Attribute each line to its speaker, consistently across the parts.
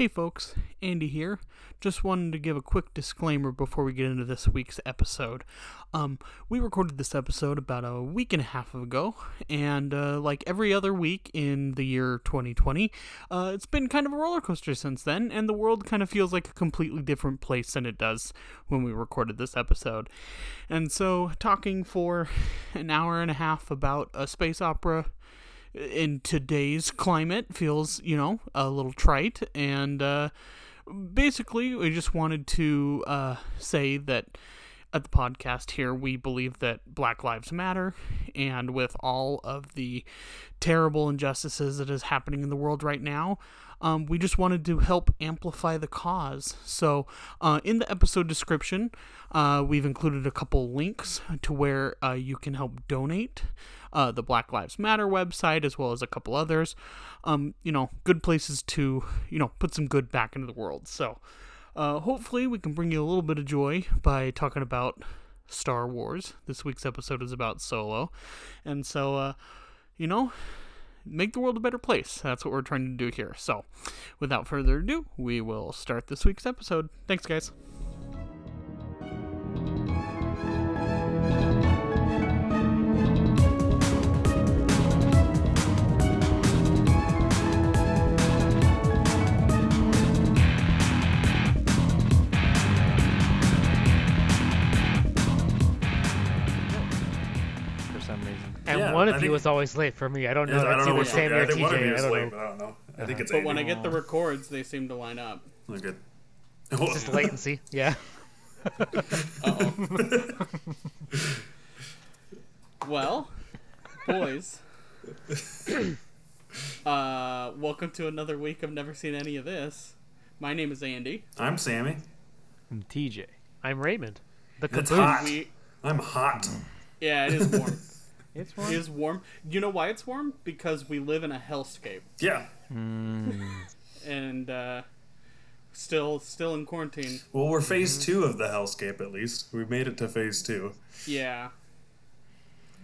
Speaker 1: Hey folks, Andy here. Just wanted to give a quick disclaimer before we get into this week's episode. Um, we recorded this episode about a week and a half ago, and uh, like every other week in the year 2020, uh, it's been kind of a roller coaster since then, and the world kind of feels like a completely different place than it does when we recorded this episode. And so, talking for an hour and a half about a space opera in today's climate feels, you know, a little trite. And uh, basically, we just wanted to uh, say that at the podcast here, we believe that Black Lives Matter, and with all of the terrible injustices that is happening in the world right now, um, we just wanted to help amplify the cause. So, uh, in the episode description, uh, we've included a couple links to where uh, you can help donate. Uh, the Black Lives Matter website, as well as a couple others. Um, you know, good places to, you know, put some good back into the world. So, uh, hopefully, we can bring you a little bit of joy by talking about Star Wars. This week's episode is about Solo. And so, uh, you know, make the world a better place. That's what we're trying to do here. So, without further ado, we will start this week's episode. Thanks, guys.
Speaker 2: And
Speaker 3: Yeah,
Speaker 2: one of
Speaker 3: I
Speaker 2: you
Speaker 3: think-
Speaker 2: was always late for me. I don't know.
Speaker 3: Yeah, I
Speaker 2: it's
Speaker 3: don't know
Speaker 2: either
Speaker 3: which
Speaker 2: Sammy
Speaker 3: one.
Speaker 2: or
Speaker 3: I think one of you
Speaker 2: TJ. I don't
Speaker 3: late,
Speaker 2: know.
Speaker 3: but I don't know. I think it's
Speaker 1: But
Speaker 3: Andy.
Speaker 1: when I get the records, they seem to line up.
Speaker 3: Oh, good.
Speaker 2: Just latency. Yeah.
Speaker 1: Uh oh. well, boys. Uh, welcome to another week of Never Seen Any of This. My name is Andy.
Speaker 3: I'm Sammy.
Speaker 4: I'm TJ.
Speaker 2: I'm Raymond. The
Speaker 3: It's hot.
Speaker 1: We,
Speaker 3: I'm hot.
Speaker 1: yeah, it is warm.
Speaker 4: It's warm.
Speaker 1: it is warm. You know why it's warm? Because we live in a hellscape,
Speaker 3: Yeah.
Speaker 1: and uh, still, still in quarantine.
Speaker 3: Well, we're phase two of the hellscape. At least we made it to phase two.
Speaker 1: Yeah,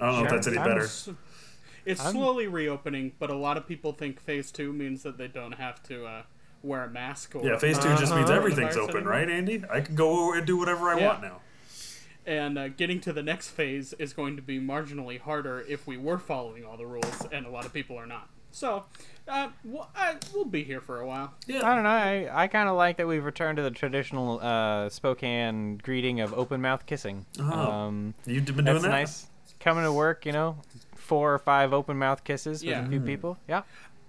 Speaker 3: I don't know if that's any
Speaker 4: I'm
Speaker 3: better.
Speaker 1: S- it's
Speaker 4: I'm-
Speaker 1: slowly reopening, but a lot of people think phase two means that they don't have to uh, wear a mask. Or
Speaker 3: Yeah, phase two just means
Speaker 1: Uh-huh.
Speaker 3: everything's open,
Speaker 1: anymore.
Speaker 3: right, Andy? I can go and do whatever I
Speaker 1: Yeah.
Speaker 3: want now.
Speaker 1: And uh, getting to the next phase is going to be marginally harder if we were following all the rules, and a lot of people are not. So, uh, we'll, uh, we'll be here for a while.
Speaker 3: Yeah.
Speaker 4: I don't know. I, I kind of like that we've returned to the traditional uh, Spokane greeting of open mouth kissing.
Speaker 3: Oh,
Speaker 4: Um,
Speaker 3: You've been doing
Speaker 4: that's
Speaker 3: that.
Speaker 4: nice. Coming to work, you know, four or five open mouth kisses with
Speaker 1: Yeah.
Speaker 4: a few people. Yeah.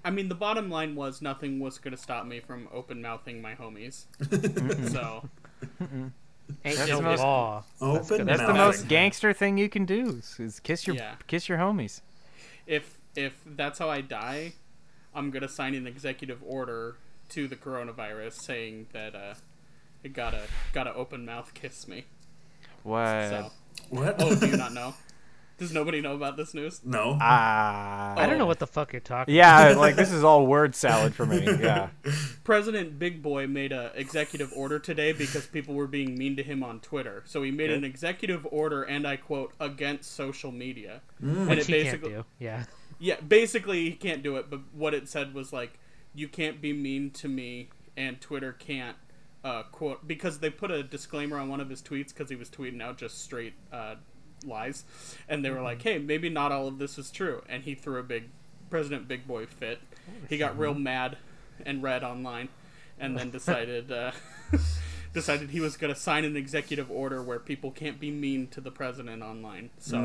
Speaker 1: I mean, the bottom line was nothing was going to stop me from open mouthing my homies. so,
Speaker 2: Ain't
Speaker 4: That's
Speaker 2: no
Speaker 4: the most-
Speaker 2: law.
Speaker 3: Open.
Speaker 4: That's the most gangster thing you can do is- is kiss your
Speaker 1: Yeah.
Speaker 4: kiss your homies.
Speaker 1: if if that's how I die, I'm going to sign an executive order to the coronavirus saying that uh, it gotta gotta open mouth kiss me.
Speaker 4: What?
Speaker 1: So,
Speaker 3: What?
Speaker 1: oh, do you not know? Does nobody know about this news?
Speaker 3: no.
Speaker 4: Ah.
Speaker 2: I don't
Speaker 1: Oh.
Speaker 2: know what the fuck you're talking. About.
Speaker 4: Yeah, like this is all word salad for me. Yeah.
Speaker 1: President Big Boy made a executive order today because people were being mean to him on Twitter. So he made an executive order, and I quote, against social media. And
Speaker 2: Which
Speaker 1: it
Speaker 2: he can't
Speaker 1: basically,
Speaker 2: do. Yeah.
Speaker 1: yeah, basically he can't do it. But what it said was like, you can't be mean to me, and Twitter can't uh, quote because they put a disclaimer on one of his tweets because he was tweeting out just straight uh, lies, and they were like, hey, maybe not all of this is true, and he threw a big President Big Boy fit. He got real mad and red online, and then decided. Uh, Decided he was going to sign an executive order where people can't be mean to the president online. So,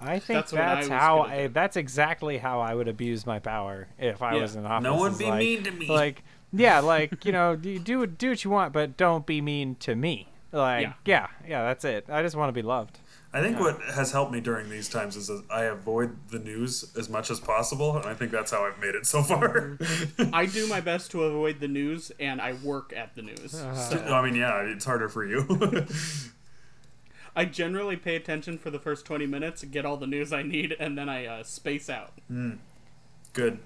Speaker 4: I think
Speaker 1: That's
Speaker 4: that's,
Speaker 1: I
Speaker 4: how I. That's exactly how I would abuse my power if I
Speaker 1: Yeah.
Speaker 4: was in office.
Speaker 3: No one be
Speaker 4: like,
Speaker 3: mean to me.
Speaker 4: Like, yeah, like you know, do do do what you want, but don't be mean to me. Like,
Speaker 1: Yeah.
Speaker 4: yeah, yeah, that's it. I just want to be loved.
Speaker 3: I think what has helped me during these times is that I avoid the news as much as possible, and I think that's how I've made it so mm-hmm. far.
Speaker 1: I do my best to avoid the news, and I work at the news. Uh-huh. So
Speaker 3: I mean, yeah, it's harder for you.
Speaker 1: I generally pay attention for the first 20 minutes, get all the news I need, and then I uh, space out. Hmm.
Speaker 3: Good.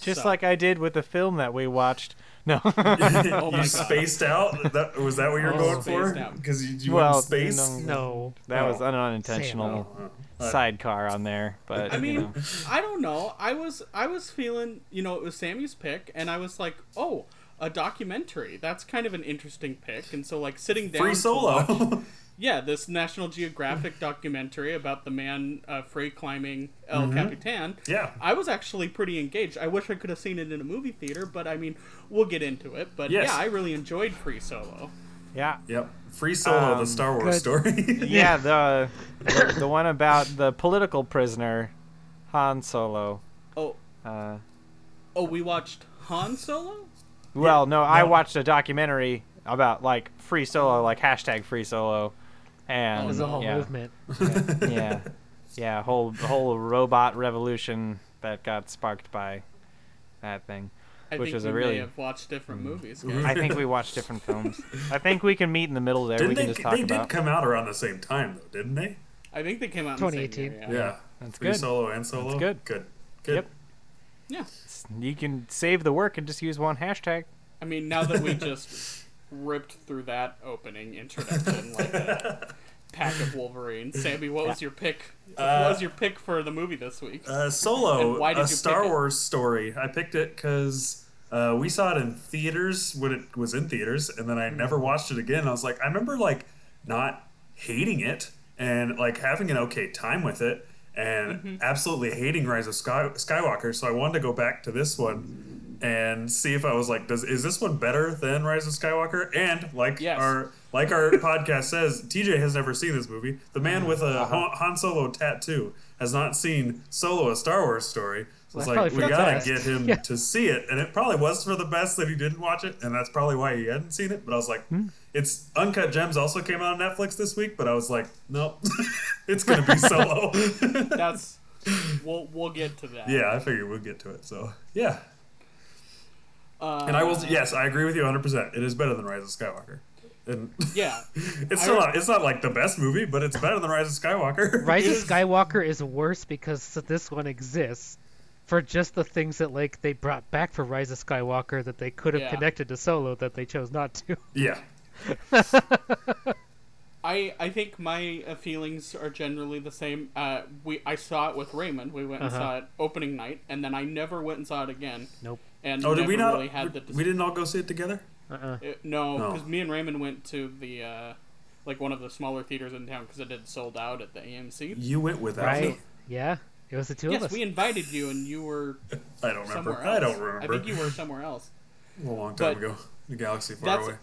Speaker 4: Just
Speaker 1: So-
Speaker 4: like I did with the film that we watched. No.
Speaker 1: Oh
Speaker 3: you
Speaker 1: God.
Speaker 3: spaced out. That, was that what you were
Speaker 1: Oh,
Speaker 3: going for? Because you, you
Speaker 4: Well,
Speaker 3: went space.
Speaker 4: no.
Speaker 2: No.
Speaker 4: that was
Speaker 3: Oh.
Speaker 4: an unintentional
Speaker 3: Oh, uh,
Speaker 4: sidecar on there, but
Speaker 1: I
Speaker 4: you
Speaker 1: mean,
Speaker 4: know.
Speaker 1: I don't know. I was I was feeling, you know, it was Sammy's pick, and I was like, oh, a documentary. That's kind of an interesting pick. And so, like, sitting down.
Speaker 3: Free
Speaker 1: to
Speaker 3: solo.
Speaker 1: watch- yeah, this National Geographic documentary about the man uh, free climbing El Capitan.
Speaker 3: Mm-hmm. Yeah.
Speaker 1: I was actually pretty engaged. I wish I could have seen it in a movie theater, but I mean, we'll get into it. But
Speaker 3: Yes.
Speaker 1: yeah, I really enjoyed Free Solo.
Speaker 4: Yeah.
Speaker 3: yep. Free solo, the
Speaker 4: Um,
Speaker 3: Star Wars
Speaker 2: good.
Speaker 3: story.
Speaker 4: Yeah, the, the the one about the political prisoner, Han Solo.
Speaker 1: Oh,
Speaker 4: Uh,
Speaker 1: oh, we watched Han Solo.
Speaker 4: well, no, I
Speaker 3: no.
Speaker 4: watched a documentary about like free solo, like hashtag free solo, and
Speaker 2: There's a whole
Speaker 4: yeah,
Speaker 2: movement.
Speaker 4: yeah, yeah, whole whole robot revolution that got sparked by that thing.
Speaker 1: I
Speaker 4: Which
Speaker 1: think
Speaker 4: was
Speaker 1: we
Speaker 4: a really-
Speaker 1: may have watched different movies.
Speaker 3: Mhm.
Speaker 1: guys.
Speaker 4: I think we watched different films. I think we can meet in the middle there. we
Speaker 3: Didn't
Speaker 4: can
Speaker 3: they?
Speaker 4: just talk
Speaker 3: They did come out around the same time, though, didn't they?
Speaker 1: I think they came out in the same
Speaker 2: 2018.
Speaker 1: year,
Speaker 3: Yeah.
Speaker 1: yeah.
Speaker 4: That's
Speaker 3: Free
Speaker 4: good.
Speaker 3: solo and solo.
Speaker 4: good.
Speaker 3: Good. Good.
Speaker 4: Yep.
Speaker 1: Yeah.
Speaker 4: You can save the work and just use one hashtag.
Speaker 1: I mean, now that we just ripped through that opening introduction like a pack of Wolverines, Sammy, what was your pick?
Speaker 3: Uh,
Speaker 1: what was your pick for the movie this week?
Speaker 3: Uh, Solo,
Speaker 1: And why did
Speaker 3: a
Speaker 1: you
Speaker 3: Star
Speaker 1: pick it?
Speaker 3: Wars story. I picked it because uh, we saw it in theaters when it was in theaters, and then I never
Speaker 1: Mm-hmm.
Speaker 3: watched it again. I was like, I remember like not hating it and like having an okay time with it, and
Speaker 1: Mm-hmm.
Speaker 3: absolutely hating Rise of Sky- Skywalker. So I wanted to go back to this one and see if I was like, does is this one better than Rise of Skywalker? And like
Speaker 1: Yes.
Speaker 3: our like our podcast says, TJ has never seen this movie. The man with a Han- Han Solo tattoo has not seen Solo: A Star Wars Story. So it's like we
Speaker 2: probably for the
Speaker 3: gotta
Speaker 2: best.
Speaker 3: get him
Speaker 2: Yeah.
Speaker 3: to see it, and it probably was for the best that he didn't watch it, and that's probably why he hadn't seen it. But I was like,
Speaker 2: Hmm.
Speaker 3: it's Uncut Gems also came out on Netflix this week, but I was like, nope, it's gonna be Solo.
Speaker 1: That's we'll we'll get to that.
Speaker 3: yeah, I figured we'll get to it. So yeah,
Speaker 1: Uh,
Speaker 3: and I will. Yes, I agree with you 100. percent It is better than Rise of Skywalker. And
Speaker 1: Yeah.
Speaker 3: it's still
Speaker 1: re-
Speaker 3: not. It's not like the best movie, but it's better than Rise of Skywalker.
Speaker 2: Rise of Skywalker is worse because this one exists for just the things that like they brought back for Rise of Skywalker that they could have
Speaker 1: Yeah.
Speaker 2: connected to Solo that they chose not to.
Speaker 3: Yeah.
Speaker 1: I I think my uh, feelings are generally the same. Uh, we I saw it with Raymond. We went and
Speaker 2: Uh-huh.
Speaker 1: saw it opening night, and then I never went and saw it again.
Speaker 2: Nope.
Speaker 1: And
Speaker 3: Oh, did
Speaker 1: never
Speaker 3: we not?
Speaker 1: really had the.
Speaker 3: we didn't all go see it together.
Speaker 2: Uh-uh.
Speaker 1: Uh, no,
Speaker 3: No.
Speaker 1: because me and Raymond went to the uh, like one of the smaller theaters in town because it had sold out at the AMC.
Speaker 3: You went without
Speaker 2: Right?
Speaker 3: me.
Speaker 2: Yeah. It was the two of us.
Speaker 1: Yes, we invited you, and you were
Speaker 3: I don't remember.
Speaker 1: somewhere else.
Speaker 3: I don't remember.
Speaker 1: I think you were somewhere else.
Speaker 3: a long time
Speaker 1: but
Speaker 3: ago. The galaxy far away.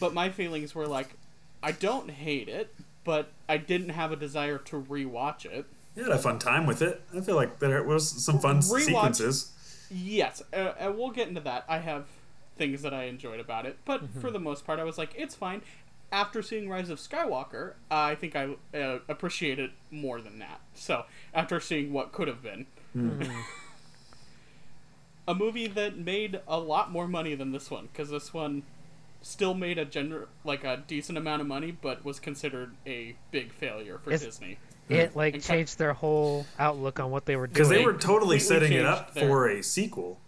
Speaker 1: But my feelings were like, I don't hate it, but I didn't have a desire to rewatch it.
Speaker 3: You had a fun time with it. I feel like there was some fun
Speaker 1: Rewatch-
Speaker 3: sequences.
Speaker 1: Yes, uh, and we'll get into that. I have things that I enjoyed about it, but for the most part, I was like, it's fine. After seeing Rise of Skywalker, I think I uh, appreciate it more than that. So, after seeing what could have been, a movie that made a lot more money than this one, because this one still made a gener- like a decent amount of money, but was considered a big failure for
Speaker 2: Is-
Speaker 1: Disney. Mm-hmm.
Speaker 2: It like
Speaker 1: And
Speaker 2: changed their whole outlook on what they were doing.
Speaker 3: Because they
Speaker 1: They
Speaker 3: were totally
Speaker 1: completely
Speaker 3: setting it up
Speaker 1: their-
Speaker 3: for a sequel.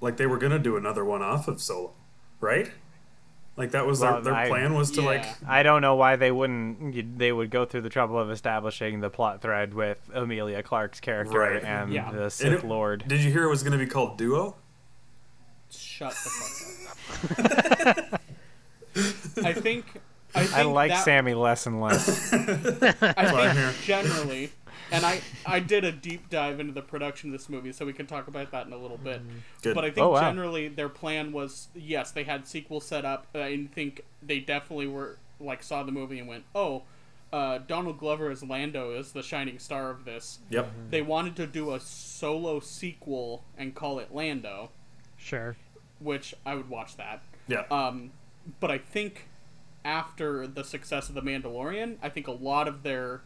Speaker 3: Like they were gonna do another one off of Solo, right? Like that was
Speaker 4: Well,
Speaker 3: their, their
Speaker 4: I-
Speaker 3: plan was to like
Speaker 4: I don't know why they wouldn't. They would go through the trouble of establishing the plot thread with Emilia Clarke's character
Speaker 3: Right.
Speaker 4: and
Speaker 1: Yeah.
Speaker 4: the
Speaker 3: And
Speaker 4: Sith
Speaker 3: it-
Speaker 4: Lord.
Speaker 3: Did you hear it was gonna be called Duo?
Speaker 1: Shut the fuck up. I think. I,
Speaker 4: I like
Speaker 1: that,
Speaker 4: Sammy less and less.
Speaker 1: I
Speaker 3: I'm
Speaker 1: think generally, and I I did a deep dive into the production of this movie, so we can talk about that in a little bit.
Speaker 3: Good.
Speaker 1: But I think
Speaker 4: Oh, wow.
Speaker 1: generally their plan was yes, they had sequels set up. I think they definitely were like saw the movie and went, oh, uh, Donald Glover as Lando is the shining star of this.
Speaker 3: Yep.
Speaker 1: They wanted to do a solo sequel and call it Lando,
Speaker 2: Sure.
Speaker 1: which I would watch that.
Speaker 3: Yeah.
Speaker 1: Um, but I think after the success of The Mandalorian, I think a lot of their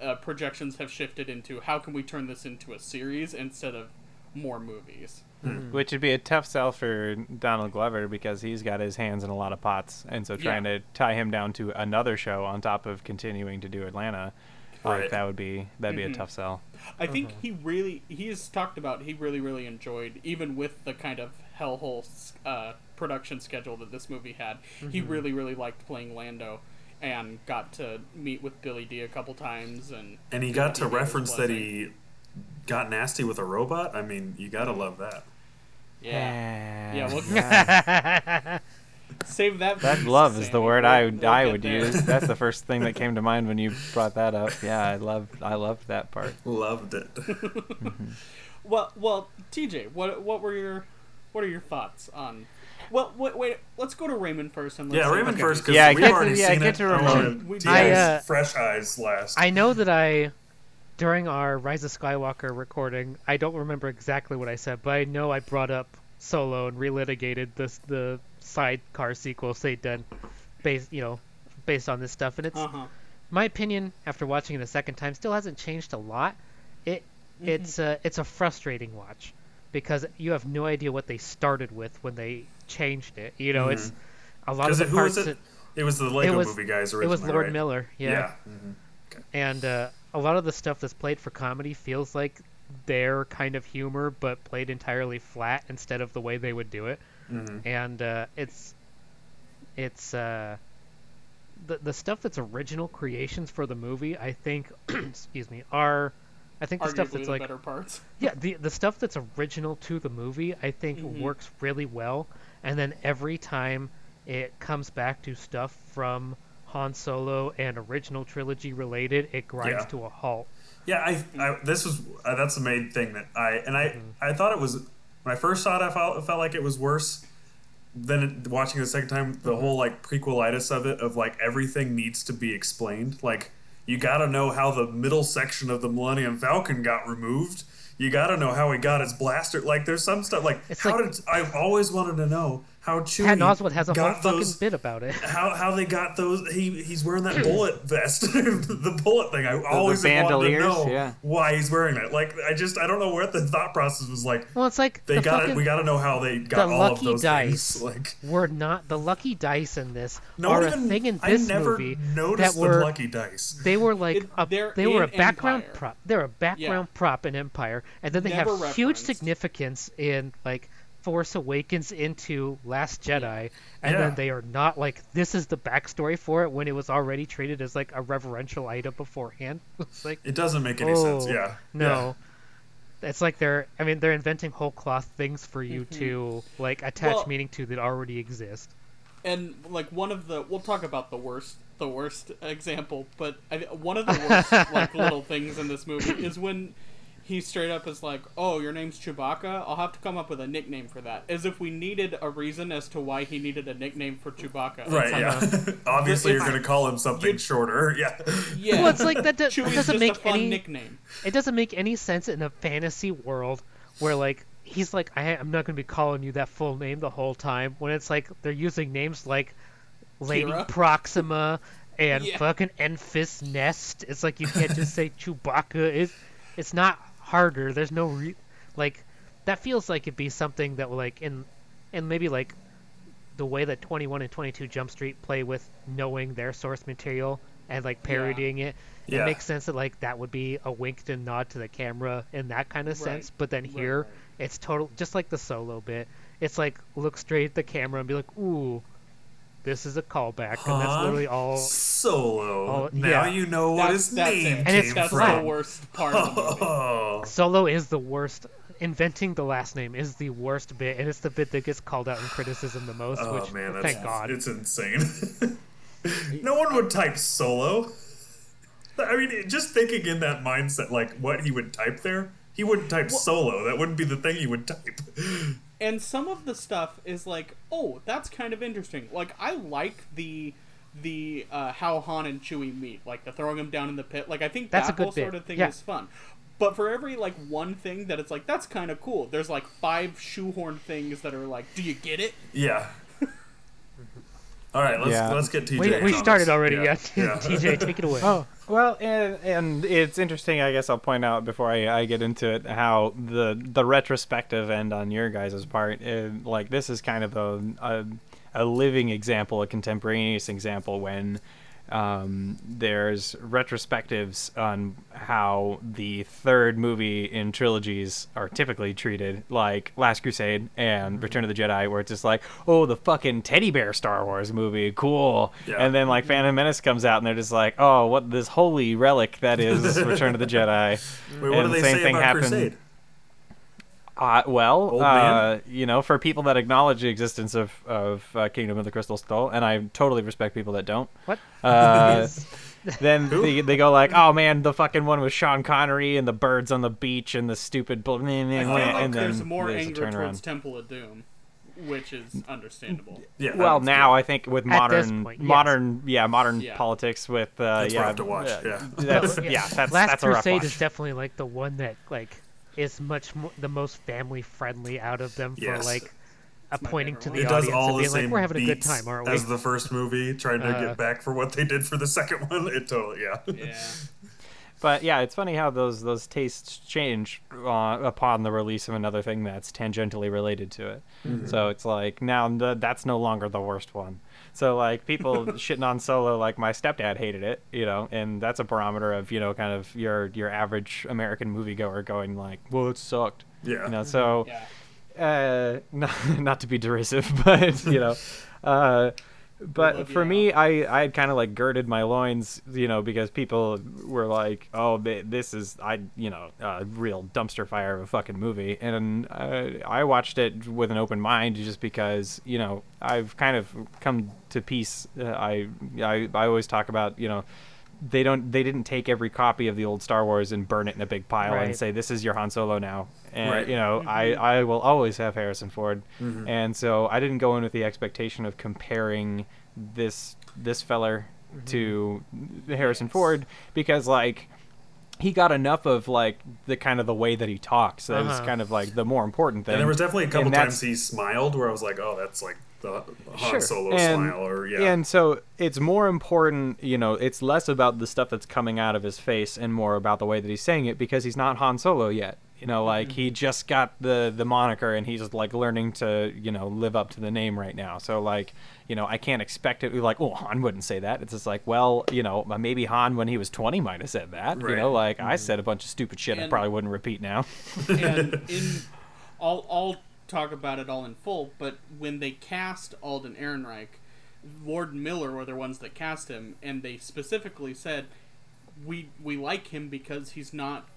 Speaker 1: uh, projections have shifted into how can we turn this into a series instead of more movies.
Speaker 4: Which would be a tough sell for Donald Glover because he's got his hands in a lot of pots, and so trying
Speaker 1: Yeah.
Speaker 4: to tie him down to another show on top of continuing to do Atlanta, like
Speaker 3: Right.
Speaker 4: that would be that'd be
Speaker 1: Mhm.
Speaker 4: a tough sell.
Speaker 1: I think he really he has talked about he really really enjoyed even with the kind of hellhole uh, production schedule that this movie had. He really really liked playing Lando. And got to meet with Billy Dee a couple times, and
Speaker 3: And he got
Speaker 1: to
Speaker 3: to
Speaker 1: give his
Speaker 3: reference that he got nasty with a robot. I mean, you gotta love that.
Speaker 1: Yeah. Yeah, we'll-
Speaker 4: yeah.
Speaker 1: Save that.
Speaker 4: that
Speaker 1: for
Speaker 4: love is the word
Speaker 1: We'll-
Speaker 4: I
Speaker 1: we'll
Speaker 4: I would
Speaker 1: there.
Speaker 4: use. That's the first thing that came to mind when you brought that up. Yeah, I loved I loved that part.
Speaker 3: Loved it.
Speaker 1: Well, well, TJ, what what were your what are your thoughts on? Well, wait, wait let's go to Raymond first and let's
Speaker 3: yeah, Raymond
Speaker 1: what-
Speaker 3: first because
Speaker 4: Yeah,
Speaker 3: we've
Speaker 4: get to-
Speaker 3: already
Speaker 4: yeah,
Speaker 3: seen
Speaker 4: get
Speaker 3: it.
Speaker 4: to
Speaker 3: I
Speaker 4: Ramon.
Speaker 1: We-
Speaker 3: TJ's
Speaker 2: I, uh,
Speaker 3: fresh eyes last.
Speaker 2: I know that I, during our Rise of Skywalker recording, I don't remember exactly what I said, but I know I brought up Solo and relitigated this the sidecar sequel, they'd done, based you know, based on this stuff, and it's
Speaker 1: Uh-huh.
Speaker 2: my opinion after watching it a second time still hasn't changed a lot. It
Speaker 1: Mm-hmm.
Speaker 2: it's a it's a frustrating watch because you have no idea what they started with when they changed it. You know, it's a lot of the
Speaker 3: Mm-hmm. who
Speaker 2: parts
Speaker 3: was
Speaker 2: that-
Speaker 3: it? It was the Lego
Speaker 2: was-
Speaker 3: movie guys
Speaker 2: it was Lord
Speaker 3: right?
Speaker 2: Miller, yeah.
Speaker 3: Yeah. mhm.
Speaker 2: and uh, a lot of the stuff that's played for comedy feels like their kind of humor, but played entirely flat instead of the way they would do it.
Speaker 3: Mhm.
Speaker 2: And uh, it's it's uh, the the stuff that's original creations for the movie. I think, excuse me, are I think the stuff that's
Speaker 1: the
Speaker 2: like
Speaker 1: better parts.
Speaker 2: yeah, the the stuff that's original to the movie, I think
Speaker 1: Mhm.
Speaker 2: works really well. And then every time it comes back to stuff from Han Solo and original trilogy related, it grinds
Speaker 3: Yeah.
Speaker 2: to a halt.
Speaker 3: Yeah, I, I this was uh, that's the main thing that I and I
Speaker 2: Mm-hmm.
Speaker 3: I thought it was when I first saw it I felt, it felt like it was worse. Then watching it the second time,
Speaker 2: Mm-hmm.
Speaker 3: the whole like prequelitis of it of like everything needs to be explained. Like you got to know how the middle section of the Millennium Falcon got removed. You got to know how he got his blaster. Like there's some stuff like
Speaker 2: It's
Speaker 3: how
Speaker 2: like-
Speaker 3: did I've always wanted to know how Chewie
Speaker 2: Patton Oswalt has a whole
Speaker 3: got
Speaker 2: fucking
Speaker 3: those
Speaker 2: bit about it.
Speaker 3: how how they got those he he's wearing that bullet vest the bullet thing i always
Speaker 4: the
Speaker 3: wanted to know
Speaker 4: yeah.
Speaker 3: why he's wearing that like i just i don't know what the thought process was like
Speaker 2: Well, it's like
Speaker 3: they
Speaker 2: the
Speaker 3: got
Speaker 2: fucking,
Speaker 3: it we got to know how they got
Speaker 2: the
Speaker 3: all of
Speaker 2: lucky
Speaker 3: those
Speaker 2: dice
Speaker 3: things Like
Speaker 2: we're not the lucky dice in this
Speaker 3: no
Speaker 2: are
Speaker 3: one
Speaker 2: a
Speaker 3: even
Speaker 2: thing in
Speaker 3: i
Speaker 2: this
Speaker 3: never
Speaker 2: movie
Speaker 3: noticed
Speaker 2: that were
Speaker 3: the lucky dice
Speaker 2: they were like
Speaker 1: It-
Speaker 2: a,
Speaker 1: they're
Speaker 2: were a background
Speaker 1: Empire.
Speaker 2: prop. They're a background prop in Empire, and then they
Speaker 1: Never
Speaker 2: have huge significance in like Force Awakens into Last Jedi, and
Speaker 3: Yeah.
Speaker 2: then they are not like this is the backstory for it when it was already treated as like a reverential item beforehand. it's like
Speaker 3: it doesn't make any
Speaker 2: oh
Speaker 3: sense yeah
Speaker 2: no. It's like they're I mean they're inventing whole cloth things for you mm-hmm. to like attach
Speaker 1: Well-
Speaker 2: meaning to that already exist.
Speaker 1: and like one of the we'll talk about the worst the worst example but I, one of the worst like little things in this movie is when he straight up is like oh your name's chewbacca? I'll have to come up with a nickname for that. As if we needed a reason as to why he needed a nickname for chewbacca.
Speaker 3: Right yeah. obviously you're gonna call him something
Speaker 1: you'd-
Speaker 3: shorter yeah.
Speaker 1: Yeah.
Speaker 2: Well, it's like that, do- that doesn't
Speaker 1: just
Speaker 2: make
Speaker 1: a fun
Speaker 2: any
Speaker 1: nickname.
Speaker 2: it doesn't make any sense in a fantasy world where like he's like I, i'm not going to be calling you that full name the whole time when it's like they're using names like lady
Speaker 1: Kira.
Speaker 2: proxima and
Speaker 1: Yeah.
Speaker 2: fucking enfys nest. It's like you can't just say chewbacca. It's it's not harder there's no re- like that feels like it'd be something that like in and maybe like the way that 21 and 22 jump street play with knowing their source material and like parodying it
Speaker 3: Yeah.
Speaker 2: it makes sense that like that would be a wink and nod to the camera in that kind of sense. But then here,
Speaker 1: right.
Speaker 2: it's total just like the solo bit. It's like look straight at the camera and be like, "Ooh, this is a callback," and that's literally all.
Speaker 3: solo
Speaker 2: Oh,
Speaker 3: now
Speaker 2: yeah.
Speaker 3: you know what
Speaker 1: that's,
Speaker 3: his
Speaker 1: that's
Speaker 3: name
Speaker 1: it
Speaker 2: And it's
Speaker 3: came
Speaker 1: that's the worst part of the movie
Speaker 3: oh
Speaker 2: Solo is the worst. Inventing the last name is the worst bit, and it's the bit that gets called out in criticism the most.
Speaker 3: Oh
Speaker 2: which,
Speaker 3: man, that's
Speaker 2: thank God.
Speaker 3: it's insane. no one would type solo. I mean, just thinking in that mindset, like what he would type there, he wouldn't type solo. That wouldn't be the thing he would type.
Speaker 1: and some of the stuff is like, oh, that's kind of interesting. Like I like the the uh, how Han and Chewie meet, like the throwing him down in the pit. Like I think
Speaker 2: That's
Speaker 1: that
Speaker 2: a good
Speaker 1: whole
Speaker 2: bit.
Speaker 1: sort of thing
Speaker 2: Yeah.
Speaker 1: is fun. But for every like one thing that it's like that's kind of cool. There's like five shoehorn things that are like, do you get it?
Speaker 3: Yeah. All right, let's
Speaker 4: Yeah.
Speaker 3: let's get TJ.
Speaker 2: we, we started already.
Speaker 3: Yeah.
Speaker 2: Yeah,
Speaker 3: Yeah.
Speaker 2: TJ, take it away.
Speaker 4: Oh well, and and it's interesting. I guess I'll point out before I, I get into it how the the retrospective end on your guys' part, uh like this is kind of a, a a living example, a contemporaneous example when um, there's retrospectives on how the third movie in trilogies are typically treated, like Last Crusade and Return of the Jedi, where it's just like, oh, the fucking teddy bear Star Wars movie, cool.
Speaker 3: Yeah.
Speaker 4: And then like Phantom Menace comes out, and they're just like, oh, what this holy relic that is Return of the Jedi.
Speaker 3: Wait, what
Speaker 4: And
Speaker 3: do they
Speaker 4: same
Speaker 3: say
Speaker 4: thing
Speaker 3: about
Speaker 4: happened-
Speaker 3: Crusade?
Speaker 4: Uh, well, uh, you know, for people that acknowledge the existence of of uh, Kingdom of the Crystal Skull, and I totally respect people that don't.
Speaker 2: What?
Speaker 4: Uh, then they, they go like, "Oh man, the fucking one with Sean Connery and the birds on the beach and the stupid," bl-
Speaker 1: I feel like
Speaker 4: and then
Speaker 1: there's more
Speaker 4: there's
Speaker 1: anger towards Temple of Doom, which is understandable.
Speaker 3: Yeah.
Speaker 4: Well, now
Speaker 3: good.
Speaker 4: I think with
Speaker 2: At this
Speaker 4: modern,
Speaker 2: point, yes.
Speaker 4: modern, yeah, modern
Speaker 1: Yeah.
Speaker 4: politics with uh,
Speaker 3: That's
Speaker 4: yeah,
Speaker 3: rough to watch,
Speaker 4: uh,
Speaker 3: yeah.
Speaker 4: that's yeah, that's
Speaker 2: Last
Speaker 4: that's a rough
Speaker 2: Crusade
Speaker 4: watch.
Speaker 2: is definitely like the one that like is much mo- the most family friendly out of them
Speaker 3: Yes.
Speaker 2: for like
Speaker 1: my
Speaker 2: pointing to the
Speaker 3: it does
Speaker 2: audience
Speaker 3: all
Speaker 2: and
Speaker 3: the
Speaker 2: being
Speaker 3: same
Speaker 2: like, "We're having a good time, aren't we?"
Speaker 3: as the first movie, trying to
Speaker 2: Uh,
Speaker 3: get back for what they did for the second one. It totally, yeah.
Speaker 1: Yeah.
Speaker 4: But yeah, it's funny how those those tastes change uh, upon the release of another thing that's tangentially related to it. So it's like now th- that's no longer the worst one. So like people shitting on Solo, like my stepdad hated it, you know, and that's a barometer of you know kind of your your average American moviegoer going like, well, it sucked,
Speaker 3: Yeah.
Speaker 4: you know. So
Speaker 1: Yeah.
Speaker 4: uh, not, not to be derisive, but you know, uh, but for
Speaker 1: you
Speaker 4: me, I I had kind of like girded my loins, you know, because people were like, "Oh, this is I, you know, a real dumpster fire of a fucking movie," and uh, I watched it with an open mind, just because you know I've kind of come to peace. Uh, I I I always talk about you know. They don't. They didn't take every copy of the old Star Wars and burn it in a big pile and say this is your Han Solo now. And
Speaker 3: Right.
Speaker 4: you know, mm-hmm. I I will always have Harrison Ford, mm-hmm. and so I didn't go in with the expectation of comparing this this feller mm-hmm. to Harrison Ford because like he got enough of like the kind of the way that he talks that was
Speaker 2: Uh-huh.
Speaker 4: kind of like the more important thing.
Speaker 3: And there was definitely a couple
Speaker 4: And
Speaker 3: times he smiled where I was like, oh, that's like the Han
Speaker 4: Sure.
Speaker 3: Solo
Speaker 4: And-
Speaker 3: smile, or yeah.
Speaker 4: And so it's more important, you know, it's less about the stuff that's coming out of his face and more about the way that he's saying it because he's not Han Solo yet. You know, like mm-hmm. he just got the the moniker and he's like learning to, you know, live up to the name right now. So like, you know, I can't expect it like, oh, Han wouldn't say that. It's just like, well, you know, uh, maybe Han when he was 20 might have said that.
Speaker 3: Right.
Speaker 4: You know, like I mm-hmm. said a bunch of stupid shit I probably wouldn't repeat now.
Speaker 1: and in I'll I'll talk about it all in full, but when they cast Alden Ehrenreich, Lord and Miller were the ones that cast him, and they specifically said we we like him because he's not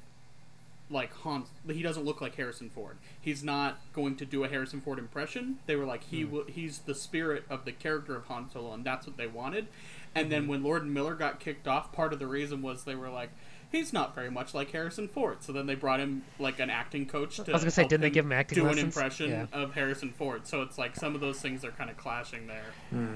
Speaker 1: like Han. He doesn't look like Harrison Ford. He's not going to do a Harrison Ford impression. They were like he hmm. will, he's the spirit of the character of Han Solo, and that's what they wanted. And then hmm. when Lord and Miller got kicked off, part of the reason was they were like. He's not very much like Harrison Ford, so then they brought him like an acting coach to.
Speaker 2: I was gonna say, didn't they give him acting
Speaker 1: do
Speaker 2: lessons?
Speaker 1: an impression
Speaker 2: Yeah.
Speaker 1: of Harrison Ford? So it's like some of those things are kind of clashing there.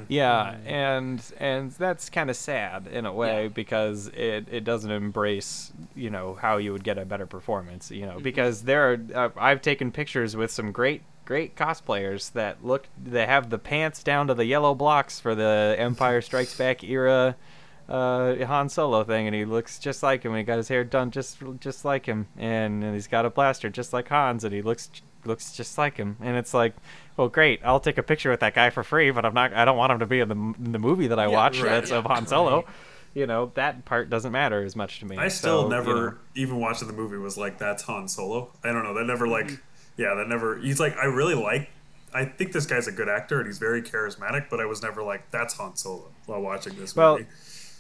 Speaker 4: Yeah, and and that's kind of sad in a way
Speaker 1: Yeah.
Speaker 4: because it, it doesn't embrace you know how you would get a better performance. You
Speaker 1: Mm-hmm.
Speaker 4: know because there are uh, I've taken pictures with some great great cosplayers that look they have the pants down to the yellow blocks for the Empire Strikes Back era uh, Han Solo thing, and he looks just like him. And he got his hair done just just like him, and, and he's got a blaster just like Han's, and he looks looks just like him. And it's like, well, great, I'll take a picture with that guy for free, but I'm not. I don't want him to be in the in the movie that I
Speaker 1: Yeah,
Speaker 4: watched
Speaker 3: right,
Speaker 4: that's
Speaker 1: yeah.
Speaker 4: of Han Solo. You know that part doesn't matter as much to me.
Speaker 3: I still
Speaker 4: So,
Speaker 3: never,
Speaker 4: you know,
Speaker 3: even watching the movie, was like, that's Han Solo. I don't know. That never, like,
Speaker 4: Mm-hmm.
Speaker 3: yeah, that never. He's like, I really like. I think this guy's a good actor and he's very charismatic, but I was never like, that's Han Solo while watching this
Speaker 4: Well,
Speaker 3: movie.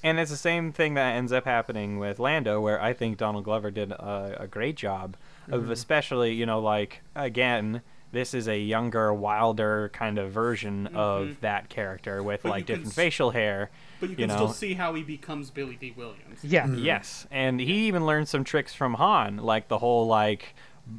Speaker 4: And it's the same thing that ends up happening with Lando, where I think Donald Glover did a, a great job
Speaker 1: Mm-hmm.
Speaker 4: of, especially, you know, like again, this is a younger, wilder kind of version of that character with
Speaker 1: Mm-hmm. But
Speaker 4: like different
Speaker 1: s-
Speaker 4: facial hair.
Speaker 1: But you
Speaker 4: You
Speaker 1: can
Speaker 4: know.
Speaker 1: still see how he becomes Billy Dee Williams.
Speaker 2: Yeah.
Speaker 4: Yes, and he even learned some tricks from Han, like the whole like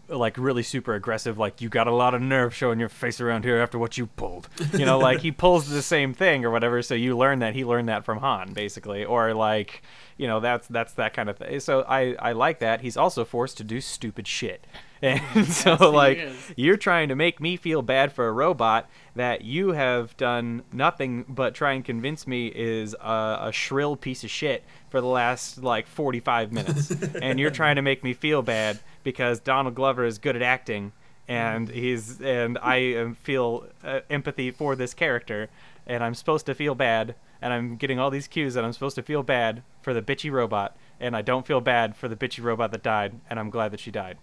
Speaker 4: like really super aggressive like you got a lot of nerve showing your face around here after what you pulled. You know like he pulls the same thing or whatever so you learn that he learned that from han basically or like you know that's that's that kind of thing. So i i like that. He's also forced to do stupid shit. And so
Speaker 1: Yes,
Speaker 4: like you're trying to make me feel bad for a robot that you have done nothing but try and convince me is a, a shrill piece of shit for the last like 45 minutes. And you're trying to make me feel bad because Donald Glover is good at acting and he's and I um, feel uh, empathy for this character and I'm supposed to feel bad and I'm getting all these cues that I'm supposed to feel bad for the bitchy robot and I don't feel bad for the bitchy robot that died and I'm glad that she died.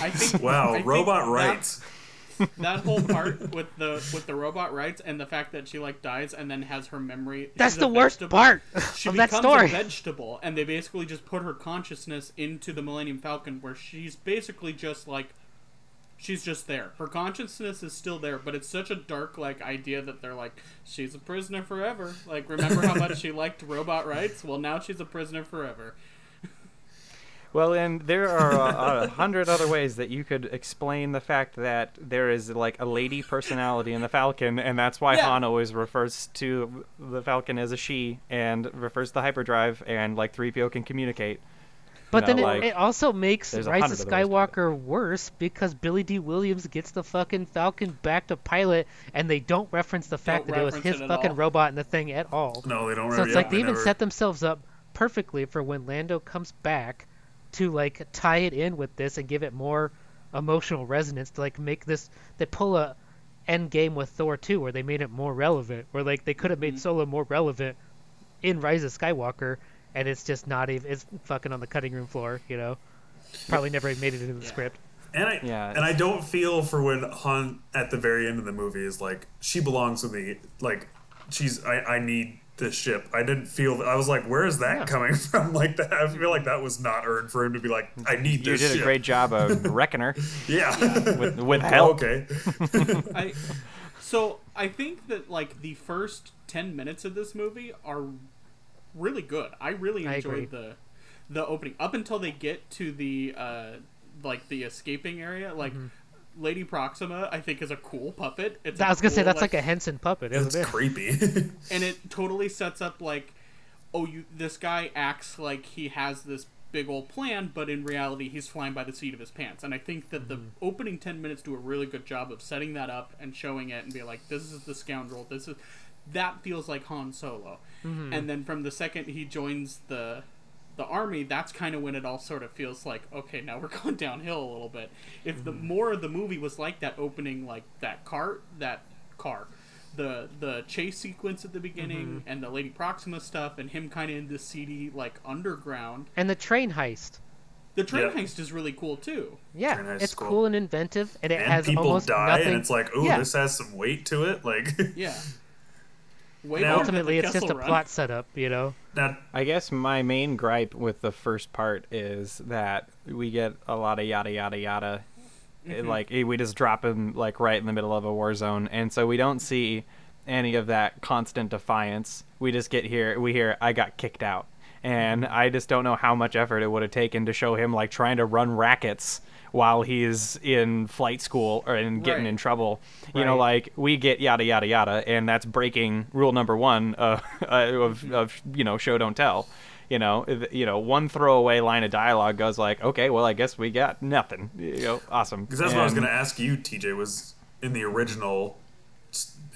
Speaker 1: I think.
Speaker 3: Wow,
Speaker 1: I
Speaker 3: robot
Speaker 1: that-
Speaker 3: rights.
Speaker 1: That whole part with the with the robot rights and the fact that she like dies and then has her memory.
Speaker 2: That's the worst
Speaker 1: vegetable.
Speaker 2: part
Speaker 1: She
Speaker 2: of that
Speaker 1: becomes
Speaker 2: story.
Speaker 1: a vegetable, and they basically just put her consciousness into the Millennium Falcon, where she's basically just like She's just there. Her consciousness is still there, but it's such a dark like idea that they're like, she's a prisoner forever. Like, remember how much she liked robot rights? Well, now she's a prisoner forever.
Speaker 4: Well, and there are a, a hundred other ways that you could explain the fact that there is like a lady personality in the Falcon, and that's why
Speaker 1: Yeah.
Speaker 4: Han always refers to the Falcon as a she, and refers to the hyperdrive, and like 3PO can communicate.
Speaker 2: But
Speaker 4: know,
Speaker 2: then it,
Speaker 4: like,
Speaker 2: it also makes
Speaker 4: there's
Speaker 2: Rise of
Speaker 4: hundred other ways to do it.
Speaker 2: Skywalker worse because Billy Dee Williams gets the fucking Falcon back to pilot, and they don't reference the fact
Speaker 1: Don't
Speaker 2: that it was his
Speaker 1: it
Speaker 2: fucking
Speaker 1: all.
Speaker 2: robot in the thing at all.
Speaker 3: No, they don't.
Speaker 2: So
Speaker 3: really-
Speaker 2: it's
Speaker 3: yeah,
Speaker 2: like they even
Speaker 3: never-
Speaker 2: set themselves up perfectly for when Lando comes back to like tie it in with this and give it more emotional resonance to like make this they pull a end game with Thor 2 where they made it more relevant where like they could have
Speaker 1: Mm-hmm.
Speaker 2: made Solo more relevant in Rise of Skywalker and it's just not even it's fucking on the cutting room floor, you know. Probably never made it into the script.
Speaker 3: And I
Speaker 4: Yeah,
Speaker 3: and I don't feel for when Han at the very end of the movie is like she belongs with me. Like she's I, I need this ship. I didn't feel that. I was like, where is that
Speaker 2: Yeah.
Speaker 3: coming from? Like that. I feel like that was not earned for him to be like, I need
Speaker 4: You
Speaker 3: this.
Speaker 4: did a great job of Reckoner. her
Speaker 3: Yeah.
Speaker 4: with, with help.
Speaker 3: okay.
Speaker 1: I so I think that like the first ten minutes of this movie are really good. I really enjoyed
Speaker 2: agree.
Speaker 1: the the opening up until they get to the uh like the escaping area. Like Lady Proxima, I think is a cool puppet. It's
Speaker 2: Mm-hmm. I was gonna say that's like, a Henson puppet,
Speaker 3: It's
Speaker 2: isn't it?
Speaker 3: creepy.
Speaker 1: and it totally sets up like oh you this guy acts like he has this big old plan but in reality he's flying by the seat of his pants and i think that the opening 10 minutes do a really good job of setting that up and showing it and be like this is the scoundrel this is that feels like han solo and then from the second he joins the the army that's kind of when it all sort of feels like okay now we're going downhill a little bit if the mm-hmm. more of the movie was like that opening like that cart, that car the the chase sequence at the beginning mm-hmm. and the lady proxima stuff and him kind of in this seedy like underground
Speaker 2: And the train heist.
Speaker 1: the train
Speaker 3: Yeah.
Speaker 1: heist is really cool too
Speaker 2: Yeah, it's
Speaker 3: cool.
Speaker 2: cool and inventive, and it
Speaker 3: and
Speaker 2: has
Speaker 3: people
Speaker 2: almost
Speaker 3: die,
Speaker 2: nothing.
Speaker 3: and it's like, oh,
Speaker 2: Yeah.
Speaker 3: this has some weight to it. Like,
Speaker 1: yeah Way
Speaker 3: Now-
Speaker 2: Ultimately, it's just a
Speaker 1: Run.
Speaker 2: plot setup, you know.
Speaker 3: that
Speaker 4: I guess my main gripe with the first part is that we get a lot of yada yada yada. It, mm-hmm. like we just drop him like right in the middle of a war zone, and so we don't see any of that constant defiance. We just get here. We hear I got kicked out, and mm-hmm. I just don't know how much effort it would have taken to show him like trying to run rackets while he's in flight school or in getting
Speaker 1: Right.
Speaker 4: in trouble. You know, like we get yada yada yada, and that's breaking rule number one uh, of of you know show don't tell. You know, you know, one throwaway line of dialogue goes like, okay, well, I guess we got nothing. You know, awesome.
Speaker 3: because that's what I was going to ask you, TJ. Was in the original,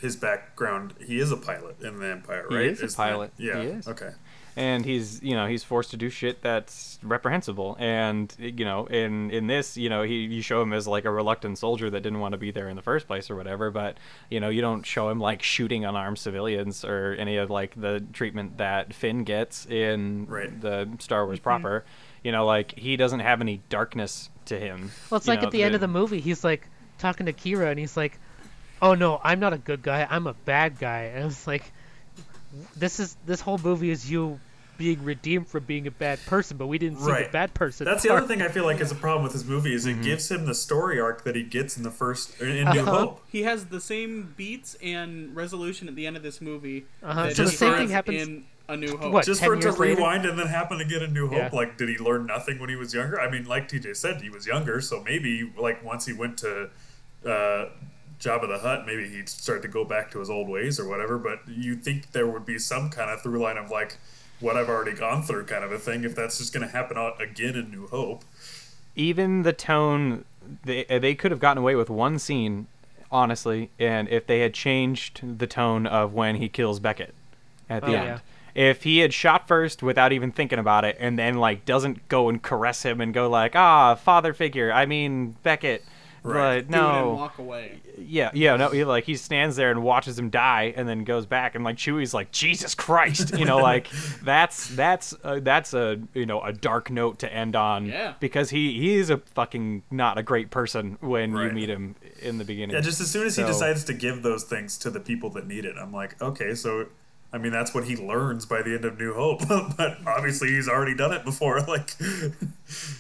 Speaker 3: his background. He is a pilot in the Empire, right?
Speaker 4: He
Speaker 3: right?
Speaker 4: is a
Speaker 3: that-
Speaker 4: pilot.
Speaker 3: yeah.
Speaker 4: He is.
Speaker 3: Okay.
Speaker 4: And he's you know he's forced to do shit that's reprehensible and you know in in this you know he you show him as like a reluctant soldier that didn't want to be there in the first place or whatever but you know you don't show him like shooting unarmed civilians or any of like the treatment that Finn gets in
Speaker 3: Right.
Speaker 4: the Star Wars mm-hmm. proper you know like he doesn't have any darkness to him
Speaker 2: Well, it's like
Speaker 4: know,
Speaker 2: at the end of the movie, he's like talking to Qi'ra, and he's like, "Oh no, I'm not a good guy. I'm a bad guy." And it's like, this is this whole movie is you being redeemed for being a bad person, but we didn't see the bad person.
Speaker 3: That's the
Speaker 2: part.
Speaker 3: other thing I feel like is a problem with this movie is
Speaker 4: Mm-hmm.
Speaker 3: it gives him the story arc that he gets in the first in New
Speaker 2: Uh-huh.
Speaker 3: Hope.
Speaker 1: he has the same beats and resolution at the end of this movie
Speaker 2: Uh-huh.
Speaker 1: that
Speaker 2: So
Speaker 3: the same
Speaker 2: thing happens-
Speaker 1: in a new hope
Speaker 2: What?
Speaker 3: Just for it to
Speaker 2: later?
Speaker 3: rewind and then happen to get a New Hope.
Speaker 2: Yeah.
Speaker 3: Like, did he learn nothing when he was younger? I mean, like TJ said, he was younger, so maybe like once he went to uh, Jabba the Hutt, maybe he'd start to go back to his old ways or whatever. But you think there would be some kind of through line of like what I've already gone through, kind of a thing. If that's just going to happen out again in New Hope,
Speaker 4: even the tone they they could have gotten away with one scene honestly and if they had changed the tone of when he kills Beckett at the
Speaker 2: Oh,
Speaker 4: end if he had shot first without even thinking about it and then like doesn't go and caress him and go like ah father figure i mean Beckett
Speaker 3: Right.
Speaker 4: but
Speaker 1: do it and
Speaker 4: no
Speaker 1: walk away
Speaker 4: yeah yeah no he, like he stands there and watches him die and then goes back and like chewie's like jesus christ you know like that's that's uh, that's a you know a dark note to end on
Speaker 1: Yeah.
Speaker 4: because he he is a fucking not a great person when you meet him in the beginning
Speaker 3: yeah, just as soon as he decides to give those things to the people that need it, I'm like, okay, so. I mean, that's what he learns by the end of New Hope, but obviously he's already done it before. Like,
Speaker 1: I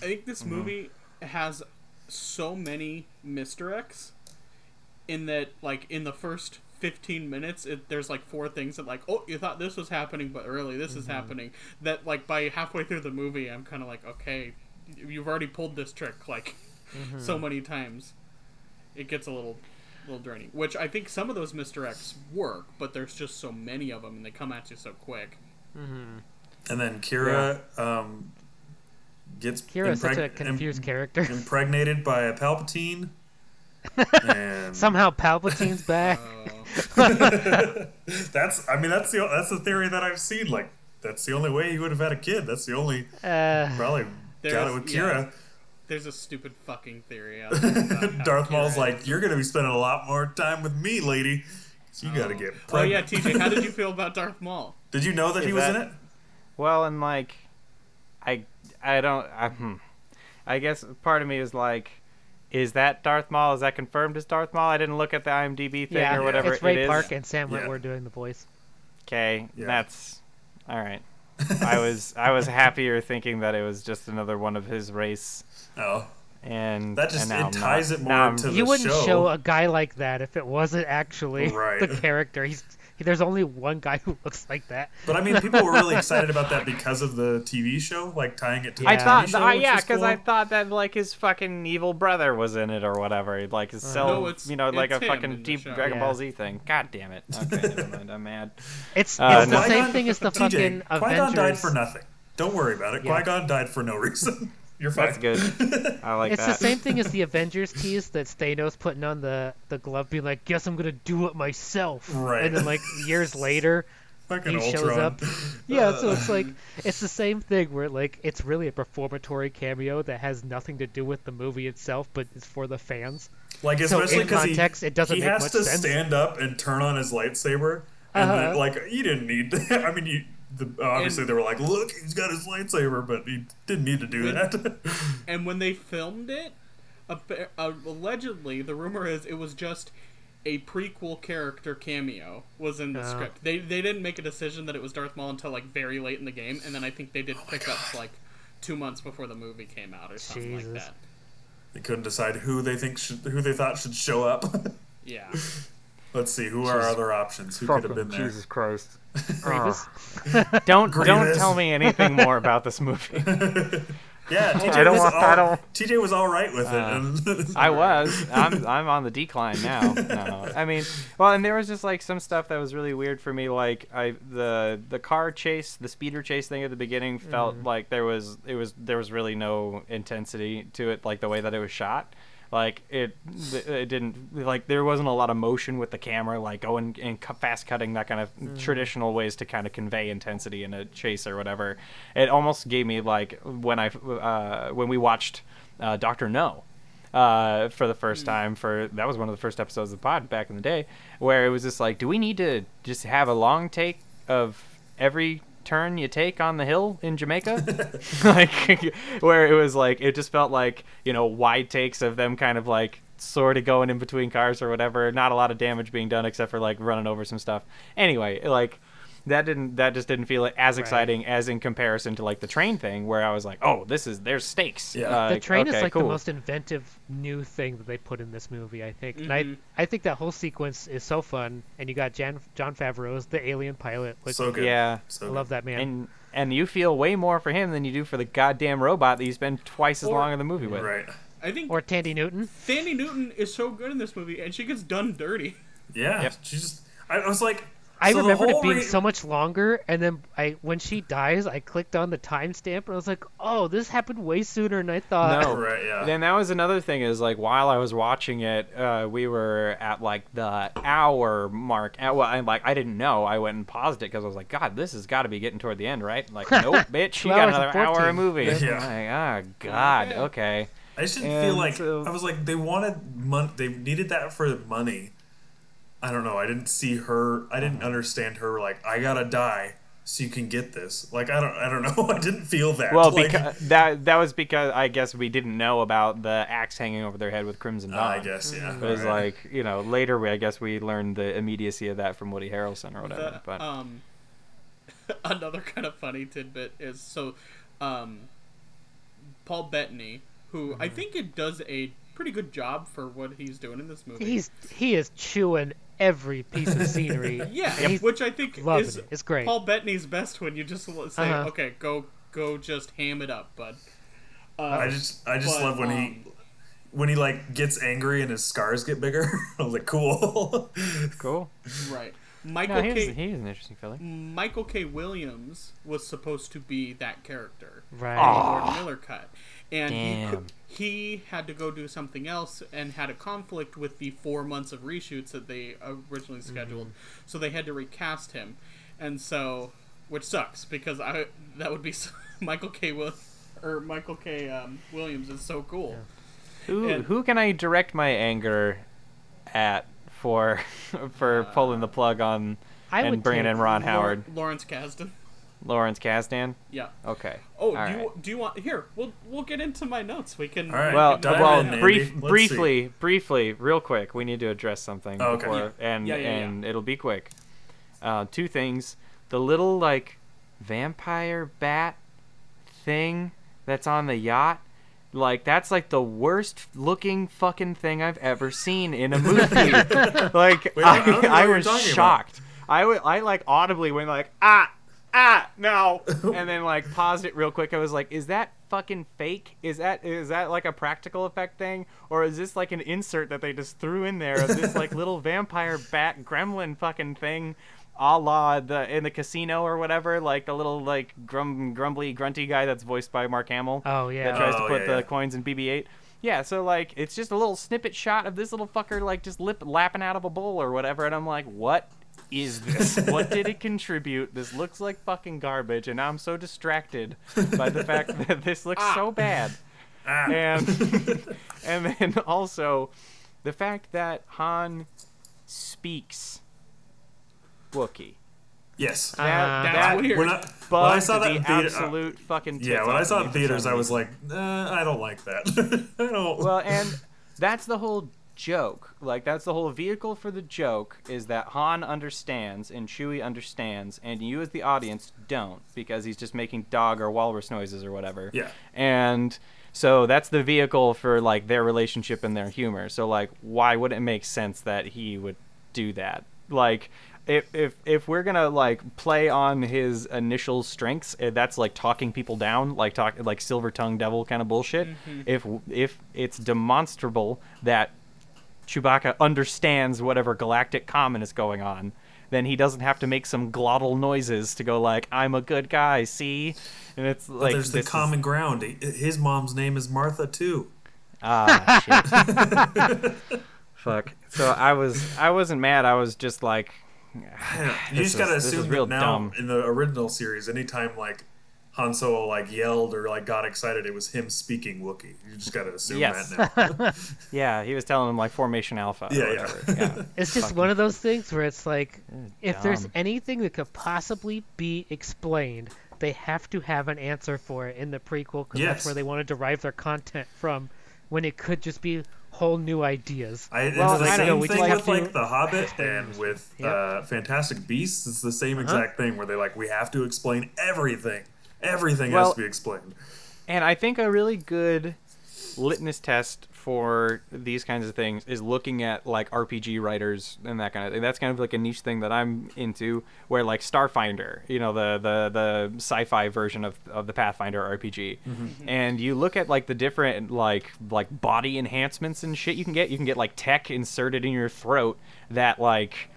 Speaker 1: think this movie has so many misdirects in that like in the first 15 minutes it, there's like four things that like oh you thought this was happening but really this is mm-hmm. happening. That like by halfway through the movie i'm kind of like okay you've already pulled this trick like so mm-hmm. many times. It gets a little little draining which i think some of those misdirects work but there's just so many of them and they come at you so quick. Mm-hmm.
Speaker 3: And then Qi'ra um, gets
Speaker 2: Qi'ra Qi'ra's such a confused
Speaker 3: im-
Speaker 2: character.
Speaker 3: impregnated by a Palpatine. and
Speaker 2: Somehow Palpatine's back.
Speaker 1: uh,
Speaker 3: that's I mean that's the that's the theory that I've seen. Like that's the only way he would have had a kid. That's the only
Speaker 2: Uh,
Speaker 3: probably got
Speaker 1: There's-
Speaker 3: it with
Speaker 1: yeah.
Speaker 3: Qi'ra.
Speaker 1: there's a stupid fucking theory out there about how
Speaker 3: Darth Maul's like, you're gonna be spending a lot more time with me, lady. So you gotta get
Speaker 1: oh yeah
Speaker 3: pregnant.
Speaker 1: tj how did you feel about darth maul
Speaker 3: Did you know that
Speaker 4: Is
Speaker 3: he was in it?
Speaker 4: Well, and like, I, I don't. I, hmm. I guess part of me is like, is that Darth Maul? Is that confirmed as Darth Maul? I didn't look at the IMDb thing
Speaker 2: yeah,
Speaker 4: or whatever
Speaker 2: it's Ray
Speaker 4: it is.
Speaker 2: Park and Sam
Speaker 3: Yeah.
Speaker 2: Witwer doing the voice.
Speaker 4: Okay,
Speaker 3: Yeah.
Speaker 4: that's all right. I was I was happier thinking that it was just another one of his race,
Speaker 3: Oh,
Speaker 4: and
Speaker 3: That just-
Speaker 4: and now
Speaker 3: it ties
Speaker 4: not-
Speaker 3: it more
Speaker 4: now I'm-
Speaker 3: to the
Speaker 2: You wouldn't
Speaker 3: show.
Speaker 2: show a guy like that if it wasn't actually
Speaker 3: Right.
Speaker 2: the character. He's there's only one guy who looks like that.
Speaker 3: but I mean, people were really excited about that because of the TV show, like tying it to the
Speaker 4: I
Speaker 2: Yeah.
Speaker 4: thought,
Speaker 3: TV show.
Speaker 4: uh, yeah,
Speaker 3: was
Speaker 4: because I thought that like his fucking evil brother was in it or whatever, like his cell,
Speaker 1: No, it's-
Speaker 4: you know, like a
Speaker 1: it's him in
Speaker 4: fucking
Speaker 1: the
Speaker 4: deep
Speaker 1: show.
Speaker 4: Dragon
Speaker 2: Yeah.
Speaker 4: Ball Z thing. God damn it! Okay, never mind. I'm mad.
Speaker 2: It's,
Speaker 4: Uh,
Speaker 2: it's
Speaker 4: no.
Speaker 2: the same thing as the
Speaker 3: TJ,
Speaker 2: fucking
Speaker 3: Qui-Gon
Speaker 2: Avengers.
Speaker 3: died for nothing. Don't worry about it.
Speaker 2: Yeah.
Speaker 3: Qui-Gon died for no reason. You're fine.
Speaker 4: That's good. I like
Speaker 2: It's
Speaker 4: that.
Speaker 2: the same thing as the Avengers tease that Thanos putting on the, the glove, being like, "Guess I'm gonna do it myself."
Speaker 3: Right.
Speaker 2: And then like years later,
Speaker 3: Fucking
Speaker 2: he shows up. Yeah, so it's like it's the same thing where like it's really a performatory cameo that has nothing to do with the movie itself, but it's for the fans.
Speaker 3: Like
Speaker 2: So
Speaker 3: especially
Speaker 2: in
Speaker 3: because
Speaker 2: context,
Speaker 3: he,
Speaker 2: it doesn't
Speaker 3: he
Speaker 2: make
Speaker 3: has
Speaker 2: much
Speaker 3: to
Speaker 2: sense.
Speaker 3: stand up and turn on his lightsaber, and
Speaker 2: Uh-huh.
Speaker 3: like you didn't need. To, I mean, you the, obviously
Speaker 1: And-
Speaker 3: they were like, "Look, he's got his lightsaber," but he didn't need to do
Speaker 1: When-
Speaker 3: that.
Speaker 1: and when they filmed it appa- uh, allegedly the rumor is it was just a prequel character cameo was in the
Speaker 2: Oh.
Speaker 1: script they they didn't make a decision that it was darth maul until like very late in the game and then i think they did pickups like two months before the movie came out or something like that
Speaker 3: they couldn't decide who they think should, who they thought should show up.
Speaker 1: yeah
Speaker 3: Let's see, who are our other options? Who could have been there?
Speaker 4: Jesus Christ!
Speaker 2: Grievous.
Speaker 4: Don't don't tell me anything more about this movie.
Speaker 3: Yeah, TJ
Speaker 4: I don't
Speaker 3: was
Speaker 4: want-
Speaker 3: all,
Speaker 4: I don't-
Speaker 3: TJ was all right with
Speaker 4: Uh,
Speaker 3: it. And
Speaker 4: I was. I'm I'm on the decline now. No, I mean, well, and there was just like some stuff that was really weird for me. Like I the the car chase, the speeder chase thing at the beginning felt like there was it was there was really no intensity to it, like the way that it was shot. Like it, it didn't like there wasn't a lot of motion with the camera, like going and cu- fast cutting that kind of traditional ways to kind of convey intensity in a chase or whatever. It almost gave me like when I uh, when we watched uh, Doctor No uh, for the first time. For that was one of the first episodes of the pod back in the day, where it was just like, do we need to just have a long take of every turn you take on the hill in Jamaica? like, where it was like, it just felt like you know wide takes of them kind of like sort of going in between cars or whatever. Not a lot of damage being done except for like running over some stuff. Anyway, like that didn't that just didn't feel as exciting as in comparison to like the train thing where I was like, oh, this is there's stakes.
Speaker 3: Yeah.
Speaker 4: Uh,
Speaker 2: the train is like
Speaker 4: cool.
Speaker 2: the most inventive new thing that they put in this movie, I think. And
Speaker 1: Mhm.
Speaker 2: I I think that whole sequence is so fun. And you got Jan, Jon Favreau as the alien pilot, which
Speaker 3: so good.
Speaker 4: Yeah.
Speaker 3: so
Speaker 2: I love that man.
Speaker 4: and and you feel way more for him than you do for the goddamn robot that you spend twice as
Speaker 1: Or-
Speaker 4: long in the movie with.
Speaker 3: Right.
Speaker 1: i think
Speaker 2: or Thandie Newton.
Speaker 1: Thandie Newton is so good in this movie, and she gets done dirty.
Speaker 3: Yeah.
Speaker 4: Yep.
Speaker 3: She just. I, I was like.
Speaker 2: I
Speaker 3: so the
Speaker 2: remembered it being
Speaker 3: re-
Speaker 2: so much longer, and then I when she dies, I clicked on the timestamp, and I was like, "Oh, this happened way sooner than I thought."
Speaker 4: No.
Speaker 3: Right. Yeah.
Speaker 4: Then that was another thing is like while I was watching it, uh, we were at like the hour mark. And, well, and like I didn't know. I went and paused it because I was like, God, this has got to be getting toward the end, right? Like, nope, bitch,
Speaker 2: Two
Speaker 4: you got another hour of movie.
Speaker 3: Yeah.
Speaker 4: Like, oh God,
Speaker 1: Okay.
Speaker 4: okay.
Speaker 3: I just didn't
Speaker 4: And
Speaker 3: feel like
Speaker 4: so-
Speaker 3: I was like they wanted money. They needed that for money. I don't know. I didn't see her. I didn't understand her. Like I gotta die so you can get this. Like I don't. I don't know. I didn't feel that.
Speaker 4: Well,
Speaker 3: like,
Speaker 4: because that that was because I guess we didn't know about the axe hanging over their head with Crimson
Speaker 3: uh,
Speaker 4: Dawn.
Speaker 3: I guess yeah.
Speaker 4: It was
Speaker 3: Alright.
Speaker 4: like you know later we I guess we learned the immediacy of that from Woody Harrelson or whatever.
Speaker 1: The,
Speaker 4: but
Speaker 1: um, another kind of funny tidbit is so, um, Paul Bettany, who I think it does a pretty good job for what he's doing in this movie.
Speaker 2: He's he is chewing every piece of scenery.
Speaker 1: yeah,
Speaker 2: and
Speaker 1: which I think
Speaker 2: loving
Speaker 1: is
Speaker 2: it. It's great.
Speaker 1: Paul Bettany's best when you just say,
Speaker 2: Uh-huh.
Speaker 1: "Okay, go go, just ham it up, bud." Uh,
Speaker 3: I just I just
Speaker 1: but,
Speaker 3: love when he
Speaker 1: um,
Speaker 3: when he like gets angry and his scars get bigger. I was like, cool.
Speaker 4: Cool.
Speaker 1: right. Michael
Speaker 4: No, he's,
Speaker 1: K.
Speaker 4: he's an interesting fella.
Speaker 1: Michael K. Williams was supposed to be that character.
Speaker 2: Right.
Speaker 1: in the Lord and Miller cut, and he,
Speaker 4: Damn.
Speaker 1: cou- he had to go do something else and had a conflict with the four months of reshoots that they originally scheduled, so they had to recast him, and so which sucks because I that would be s- Michael K. Will or Michael K. Um, Williams is so cool.
Speaker 4: Who
Speaker 1: And-
Speaker 4: who can I direct my anger at for for pulling the plug on
Speaker 2: I
Speaker 4: and bringing in Ron
Speaker 1: Lawr-
Speaker 4: Howard,
Speaker 1: Lawrence Kasdan.
Speaker 4: Lawrence Kasdan?
Speaker 1: Yeah.
Speaker 4: Okay.
Speaker 1: Oh,
Speaker 4: All
Speaker 1: do you
Speaker 4: right.
Speaker 1: do you want here? We'll we'll get into my notes. We can.
Speaker 3: All right.
Speaker 1: we
Speaker 4: Well,
Speaker 1: can
Speaker 4: well,
Speaker 3: in,
Speaker 4: brief,
Speaker 3: Let's
Speaker 4: briefly, briefly, real quick. We need to address something.
Speaker 3: Oh, okay.
Speaker 4: before-
Speaker 1: Yeah.
Speaker 4: And
Speaker 1: Yeah, yeah, yeah.
Speaker 4: and it'll be quick. Uh, two things: the little like vampire bat thing that's on the yacht. Like that's like the worst looking fucking thing I've ever seen in a movie. like
Speaker 3: Wait, I don't know what
Speaker 4: I, I was
Speaker 3: talking about.
Speaker 4: shocked. I I like audibly went like ah ah no, and then like paused it real quick. I was like, is that fucking fake? Is that is that like a practical effect thing, or is this like an insert that they just threw in there of this like little vampire bat gremlin fucking thing? A la the in the casino or whatever, like the little like grum grumbly grunty guy that's voiced by Mark Hamill
Speaker 2: Oh yeah.
Speaker 4: that tries
Speaker 3: Oh,
Speaker 4: to put
Speaker 3: yeah,
Speaker 4: the
Speaker 3: yeah.
Speaker 4: coins in BB-8. Yeah, so like it's just a little snippet shot of this little fucker like just lip lapping out of a bowl or whatever, and I'm like, what is this? what did it contribute? This looks like fucking garbage, and I'm so distracted by the fact that this looks so bad.
Speaker 3: Ah.
Speaker 4: And and then also the fact that Han speaks Wookiee.
Speaker 3: yes.
Speaker 4: That,
Speaker 2: Uh,
Speaker 1: That's
Speaker 4: that
Speaker 1: weird.
Speaker 3: When I, when I saw that
Speaker 4: the
Speaker 3: in theater, uh,
Speaker 4: fucking
Speaker 3: yeah, when I saw it in theaters, I was like, uh, I don't like that. I don't.
Speaker 4: well and that's the whole joke like that's the whole vehicle for the joke is that han understands and chewie understands and you as the audience don't because he's just making dog or walrus noises or whatever
Speaker 3: Yeah.
Speaker 4: and so that's the vehicle for like their relationship and their humor so like why would it make sense that he would do that like if if if we're gonna like play on his initial strengths, eh, that's like talking people down, like talk like silver tongue devil kind of bullshit. If if it's demonstrable that Chewbacca understands whatever galactic common is going on, then he doesn't have to make some glottal noises to go like I'm a good guy. See, and it's
Speaker 3: But
Speaker 4: like
Speaker 3: there's the
Speaker 4: this is-
Speaker 3: common ground. His mom's name is Martha too.
Speaker 4: Ah, shit. Fuck. So I was I wasn't mad. I was just like,
Speaker 3: You just gotta
Speaker 4: is-
Speaker 3: assume that now
Speaker 4: dumb.
Speaker 3: in the original series, anytime like Han Solo like yelled or like got excited, it was him speaking Wookiee. You just gotta assume
Speaker 4: Yes.
Speaker 3: that now.
Speaker 4: yeah, he was telling him like formation alpha. or
Speaker 3: Yeah, yeah.
Speaker 4: yeah.
Speaker 2: It's just
Speaker 4: Fucking-
Speaker 2: one of those things where it's like, if there's anything that could possibly be explained, they have to have an answer for it in the prequel because
Speaker 3: Yes.
Speaker 2: that's where they want to derive their content from. When it could just be whole new ideas.
Speaker 3: I, it's
Speaker 4: Well,
Speaker 3: the
Speaker 4: I don't
Speaker 3: same
Speaker 4: know, we
Speaker 3: thing
Speaker 2: just have to
Speaker 3: like The Hobbit and with
Speaker 2: Yep.
Speaker 3: uh, Fantastic Beasts. It's the same
Speaker 4: Uh-huh.
Speaker 3: exact thing where they like we have to explain everything. Everything
Speaker 4: Well-
Speaker 3: has to be explained.
Speaker 4: And I think a really good litmus test for these kinds of things is looking at like RPG writers and that kind of thing. That's kind of like a niche thing that I'm into where like Starfinder, you know, the the the sci-fi version of of the Pathfinder RPG. Mm-hmm. And you look at like the different like like body enhancements and shit you can get. You can get like tech inserted in your throat that like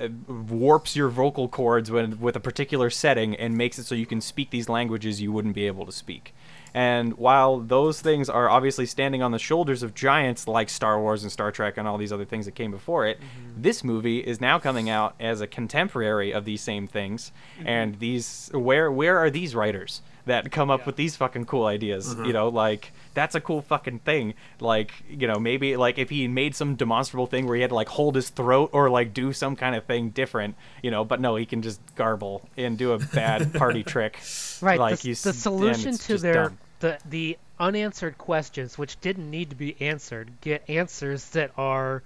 Speaker 4: Uh, warps your vocal cords when, with a particular setting and makes it so you can speak these languages you wouldn't be able to speak. And while those things are obviously standing on the shoulders of giants like Star Wars and Star Trek and all these other things that came before it, mm-hmm. this movie is now coming out as a contemporary of these same things. Mm-hmm. And these where where are these writers that come up with these fucking cool ideas? You mm-hmm. know, like that's a cool fucking thing. Like, you know, maybe like if he made some demonstrable thing where he had to like hold his throat or like do some kind of thing different, you know, but no, he can just garble and do a bad party trick.
Speaker 2: Right.
Speaker 4: Like
Speaker 2: the,
Speaker 4: you
Speaker 2: the solution to their
Speaker 4: dumb.
Speaker 2: the the unanswered questions, which didn't need to be answered, get answers that are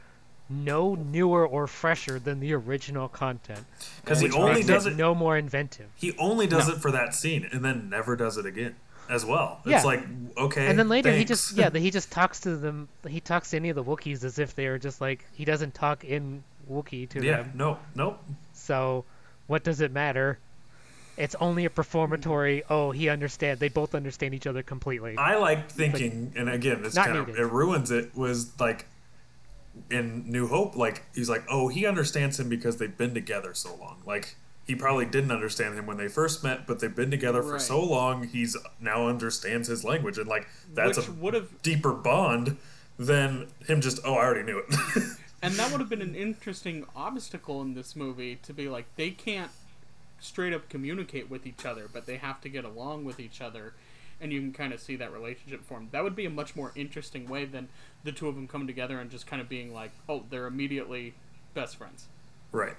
Speaker 2: no newer or fresher than the original content.
Speaker 3: Because he only does
Speaker 2: it
Speaker 3: it.
Speaker 2: no more inventive.
Speaker 3: He only does
Speaker 4: No.
Speaker 3: it for that scene and then never does it again. as well.
Speaker 2: Yeah.
Speaker 3: It's like okay.
Speaker 2: and then later he just yeah he just talks to them he talks to any of the Wookiees as if they are just like he doesn't talk in Wookiee to
Speaker 3: yeah.
Speaker 2: them.
Speaker 3: No. Nope.
Speaker 2: So what does it matter? It's only a performatory. Oh, he understand. They both understand each other completely.
Speaker 3: I like thinking, and again, this kind of
Speaker 2: needed.
Speaker 3: it ruins it. Was like in New Hope, like he's like, oh, he understands him because they've been together so long. Like he probably didn't understand him when they first met, but they've been together for
Speaker 1: Right.
Speaker 3: so long, he's now understands his language, and like that's
Speaker 1: Which
Speaker 3: a
Speaker 1: would have
Speaker 3: deeper bond than him just, oh, I already knew it.
Speaker 1: and that would have been an interesting obstacle in this movie to be like they can't straight up communicate with each other, but they have to get along with each other, and you can kind of see that relationship form. That would be a much more interesting way than the two of them coming together and just kind of being like, oh, they're immediately best friends.
Speaker 3: right.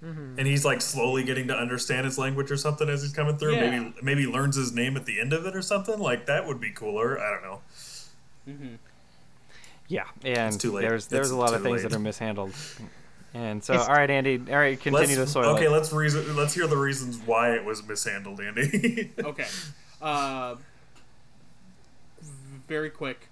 Speaker 3: And he's like slowly getting to understand his language or something as he's coming through.
Speaker 1: Yeah.
Speaker 3: Maybe maybe learns his name at the end of it or something. Like that would be cooler. I don't know.
Speaker 4: Yeah, and
Speaker 3: too late.
Speaker 4: there's there's
Speaker 3: It's
Speaker 4: a lot of things
Speaker 3: late.
Speaker 4: that are mishandled. And so,
Speaker 2: It's-
Speaker 4: all right, Andy. All right, continue to soil
Speaker 3: okay,
Speaker 4: it.
Speaker 3: let's reason. Let's hear the reasons why it was mishandled, Andy.
Speaker 1: Okay. Uh, very quick.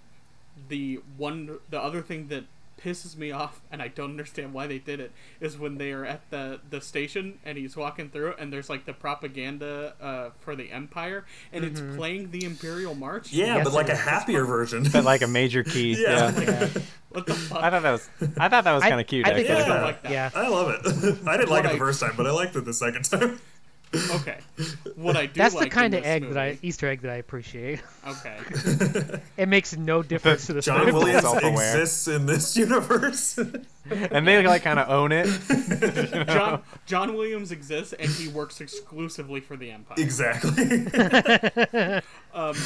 Speaker 1: The one, the other thing that pisses me off, and I don't understand why they did it, is when they are at the the station and he's walking through, and there's like the propaganda uh, for the Empire, and it's playing the Imperial March.
Speaker 3: yeah,
Speaker 2: Yes,
Speaker 3: but like a
Speaker 2: is.
Speaker 3: happier version.
Speaker 4: But like a major key.
Speaker 3: Yeah.
Speaker 4: yeah.
Speaker 1: What the fuck?
Speaker 4: I thought that was I thought that was kind of cute.
Speaker 2: I think
Speaker 4: actually.
Speaker 2: it's
Speaker 3: Yeah.
Speaker 1: I like that.
Speaker 2: Yeah.
Speaker 3: I love it. I didn't like
Speaker 1: What
Speaker 3: it the first time, but I liked it the second time.
Speaker 1: Okay. What I do
Speaker 2: That's
Speaker 1: like
Speaker 2: the kind of
Speaker 1: this
Speaker 2: egg that I Easter egg that I appreciate.
Speaker 1: Okay.
Speaker 2: It makes no difference to the
Speaker 3: John
Speaker 2: story.
Speaker 3: Williams
Speaker 4: Self-aware.
Speaker 3: exists in this universe.
Speaker 4: and they like kind of own it.
Speaker 1: John John Williams exists, and he works exclusively for the Empire.
Speaker 3: exactly.
Speaker 1: Um,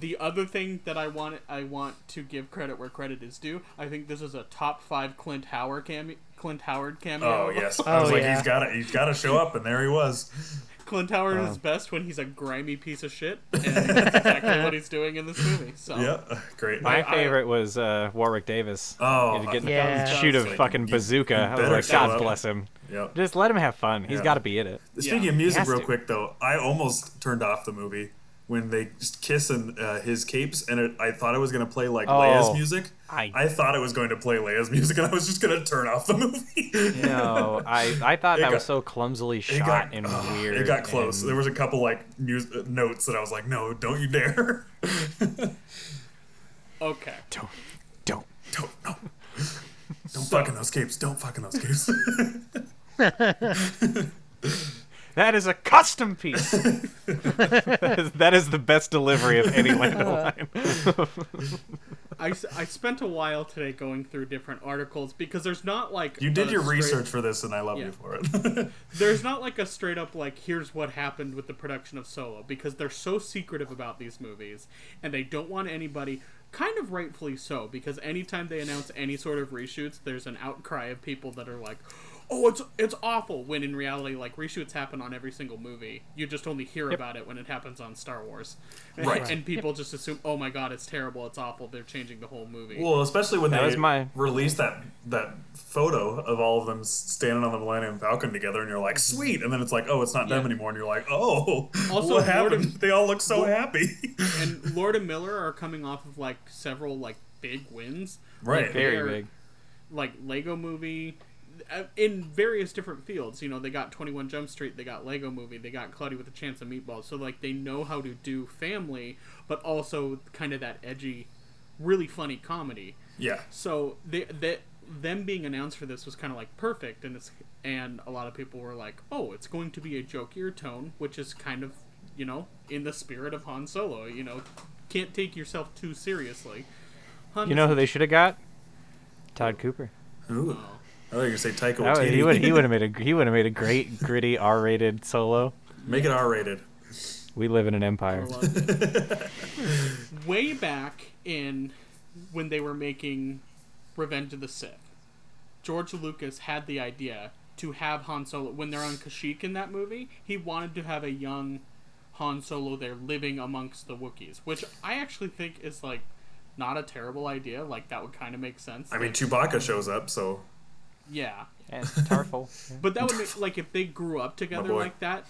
Speaker 1: the other thing that I want I want to give credit where credit is due. I think this is a top five Clint Howard cameo. Clint Howard cameo.
Speaker 3: Oh yes, I was
Speaker 2: Oh,
Speaker 3: like,
Speaker 2: yeah.
Speaker 3: he's got to, he's got to show up, and there he was.
Speaker 1: Clint Howard is best when he's a grimy piece of shit, and that's exactly what he's doing in this movie. So
Speaker 3: Yeah, great.
Speaker 4: My
Speaker 1: I-
Speaker 4: favorite was uh, Warwick Davis.
Speaker 3: Oh,
Speaker 4: He'd get
Speaker 2: Yeah.
Speaker 4: shoot a fucking
Speaker 3: you-
Speaker 4: bazooka.
Speaker 3: you
Speaker 4: I was like, God
Speaker 3: up.
Speaker 4: bless him.
Speaker 3: Yep.
Speaker 4: Just let him have fun. He's
Speaker 3: Yeah.
Speaker 4: got to be in it.
Speaker 3: Speaking
Speaker 1: Yeah,
Speaker 3: of music, real
Speaker 2: to.
Speaker 3: quick though, I almost turned off the movie when they just kiss in uh, his capes, and it, I thought it was going to play like
Speaker 4: Oh,
Speaker 3: Leia's music.
Speaker 4: I-
Speaker 3: I thought it was going to play Leia's music, and I was just going to turn off the movie.
Speaker 4: No, I I thought
Speaker 3: It
Speaker 4: that
Speaker 3: got-
Speaker 4: was so clumsily shot
Speaker 3: got,
Speaker 4: and
Speaker 3: ugh,
Speaker 4: weird.
Speaker 3: it got close.
Speaker 4: and-
Speaker 3: There was a couple like mus- uh, notes that I was like, "No, don't you dare!
Speaker 1: okay.
Speaker 4: don't don't.
Speaker 3: don't no, don't fuck in those capes! Don't fucking those capes!"
Speaker 4: That is a custom piece. that, is, that is the best delivery of any Lando line.
Speaker 1: I, s- I spent a while today going through different articles because there's not like
Speaker 3: you did your
Speaker 1: straight-
Speaker 3: research for this, and I love
Speaker 1: Yeah.
Speaker 3: you for it.
Speaker 1: there's not like a straight up like here's what happened with the production of Solo because they're so secretive about these movies and they don't want anybody kind of rightfully so because anytime they announce any sort of reshoots there's an outcry of people that are like oh it's it's awful when in reality like reshoots happen on every single movie you just only hear about it when it happens on Star Wars
Speaker 3: Right.
Speaker 1: and people just assume oh my god it's terrible it's awful they're changing the whole movie
Speaker 3: well, especially when
Speaker 4: That
Speaker 3: they
Speaker 4: was my-
Speaker 3: released that that photo of all of them standing on the Millennium Falcon together, and you're like, mm-hmm. "Sweet!" And then it's like, "Oh, it's not them anymore," and you're like, "Oh,
Speaker 1: Also,
Speaker 3: what happened?"
Speaker 1: of-
Speaker 3: they all look so happy.
Speaker 1: and Lord and Miller are coming off of like several like big wins
Speaker 3: Right.
Speaker 1: Like,
Speaker 4: Very big.
Speaker 1: like Lego Movie, Uh, in various different fields. You know, they got Twenty One Jump Street, they got Lego Movie, they got Cloudy with a Chance of Meatballs. So like they know how to do family, but also kind of that edgy, really funny comedy.
Speaker 3: yeah,
Speaker 1: So they that them being announced for this was kind of like perfect, and it's and a lot of people were like, oh, it's going to be a jokier tone, which is kind of you know in the spirit of Han Solo. You know, can't take yourself too seriously. Han
Speaker 4: You know who they should have got? Todd Cooper.
Speaker 3: Ooh.
Speaker 1: Oh.
Speaker 3: I thought you were gonna say Taika
Speaker 4: That would-
Speaker 3: Waititi.
Speaker 4: he would he would have made a he would have made a great gritty R-rated solo.
Speaker 3: make it R-rated.
Speaker 4: We live in an empire.
Speaker 1: I love it. Way back in when they were making Revenge of the Sith, George Lucas had the idea to have Han Solo when they're on Kashyyyk in that movie. He wanted to have a young Han Solo there living amongst the Wookiees, which I actually think is like not a terrible idea. Like that would kind of make sense.
Speaker 3: I mean,
Speaker 1: Like,
Speaker 3: Chewbacca shows up, so
Speaker 1: yeah,
Speaker 4: And Tarfful.
Speaker 1: but that would make like if they grew up together like that.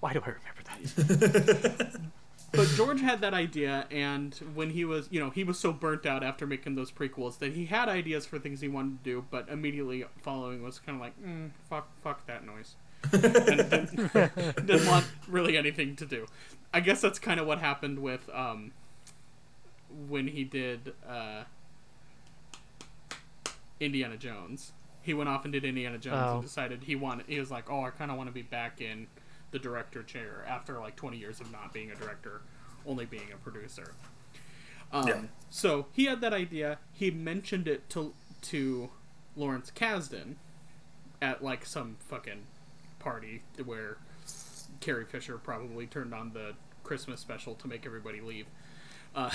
Speaker 4: Why do I remember that?
Speaker 1: but George had that idea, and when he was, you know, he was so burnt out after making those prequels that he had ideas for things he wanted to do, but immediately following was kind of like, mm, fuck, fuck that noise. and didn't, didn't want really anything to do. I guess that's kind of what happened with um, when he did uh, Indiana Jones. He went off and did Indiana Jones
Speaker 2: Oh.
Speaker 1: and decided he wanted. He was like, "Oh, I kind of want to be back in the director chair after like 20 years of not being a director, only being a producer." Um,
Speaker 3: Yeah.
Speaker 1: So he had that idea. He mentioned it to to Lawrence Kasdan at like some fucking party where Carrie Fisher probably turned on the Christmas special to make everybody leave. Uh,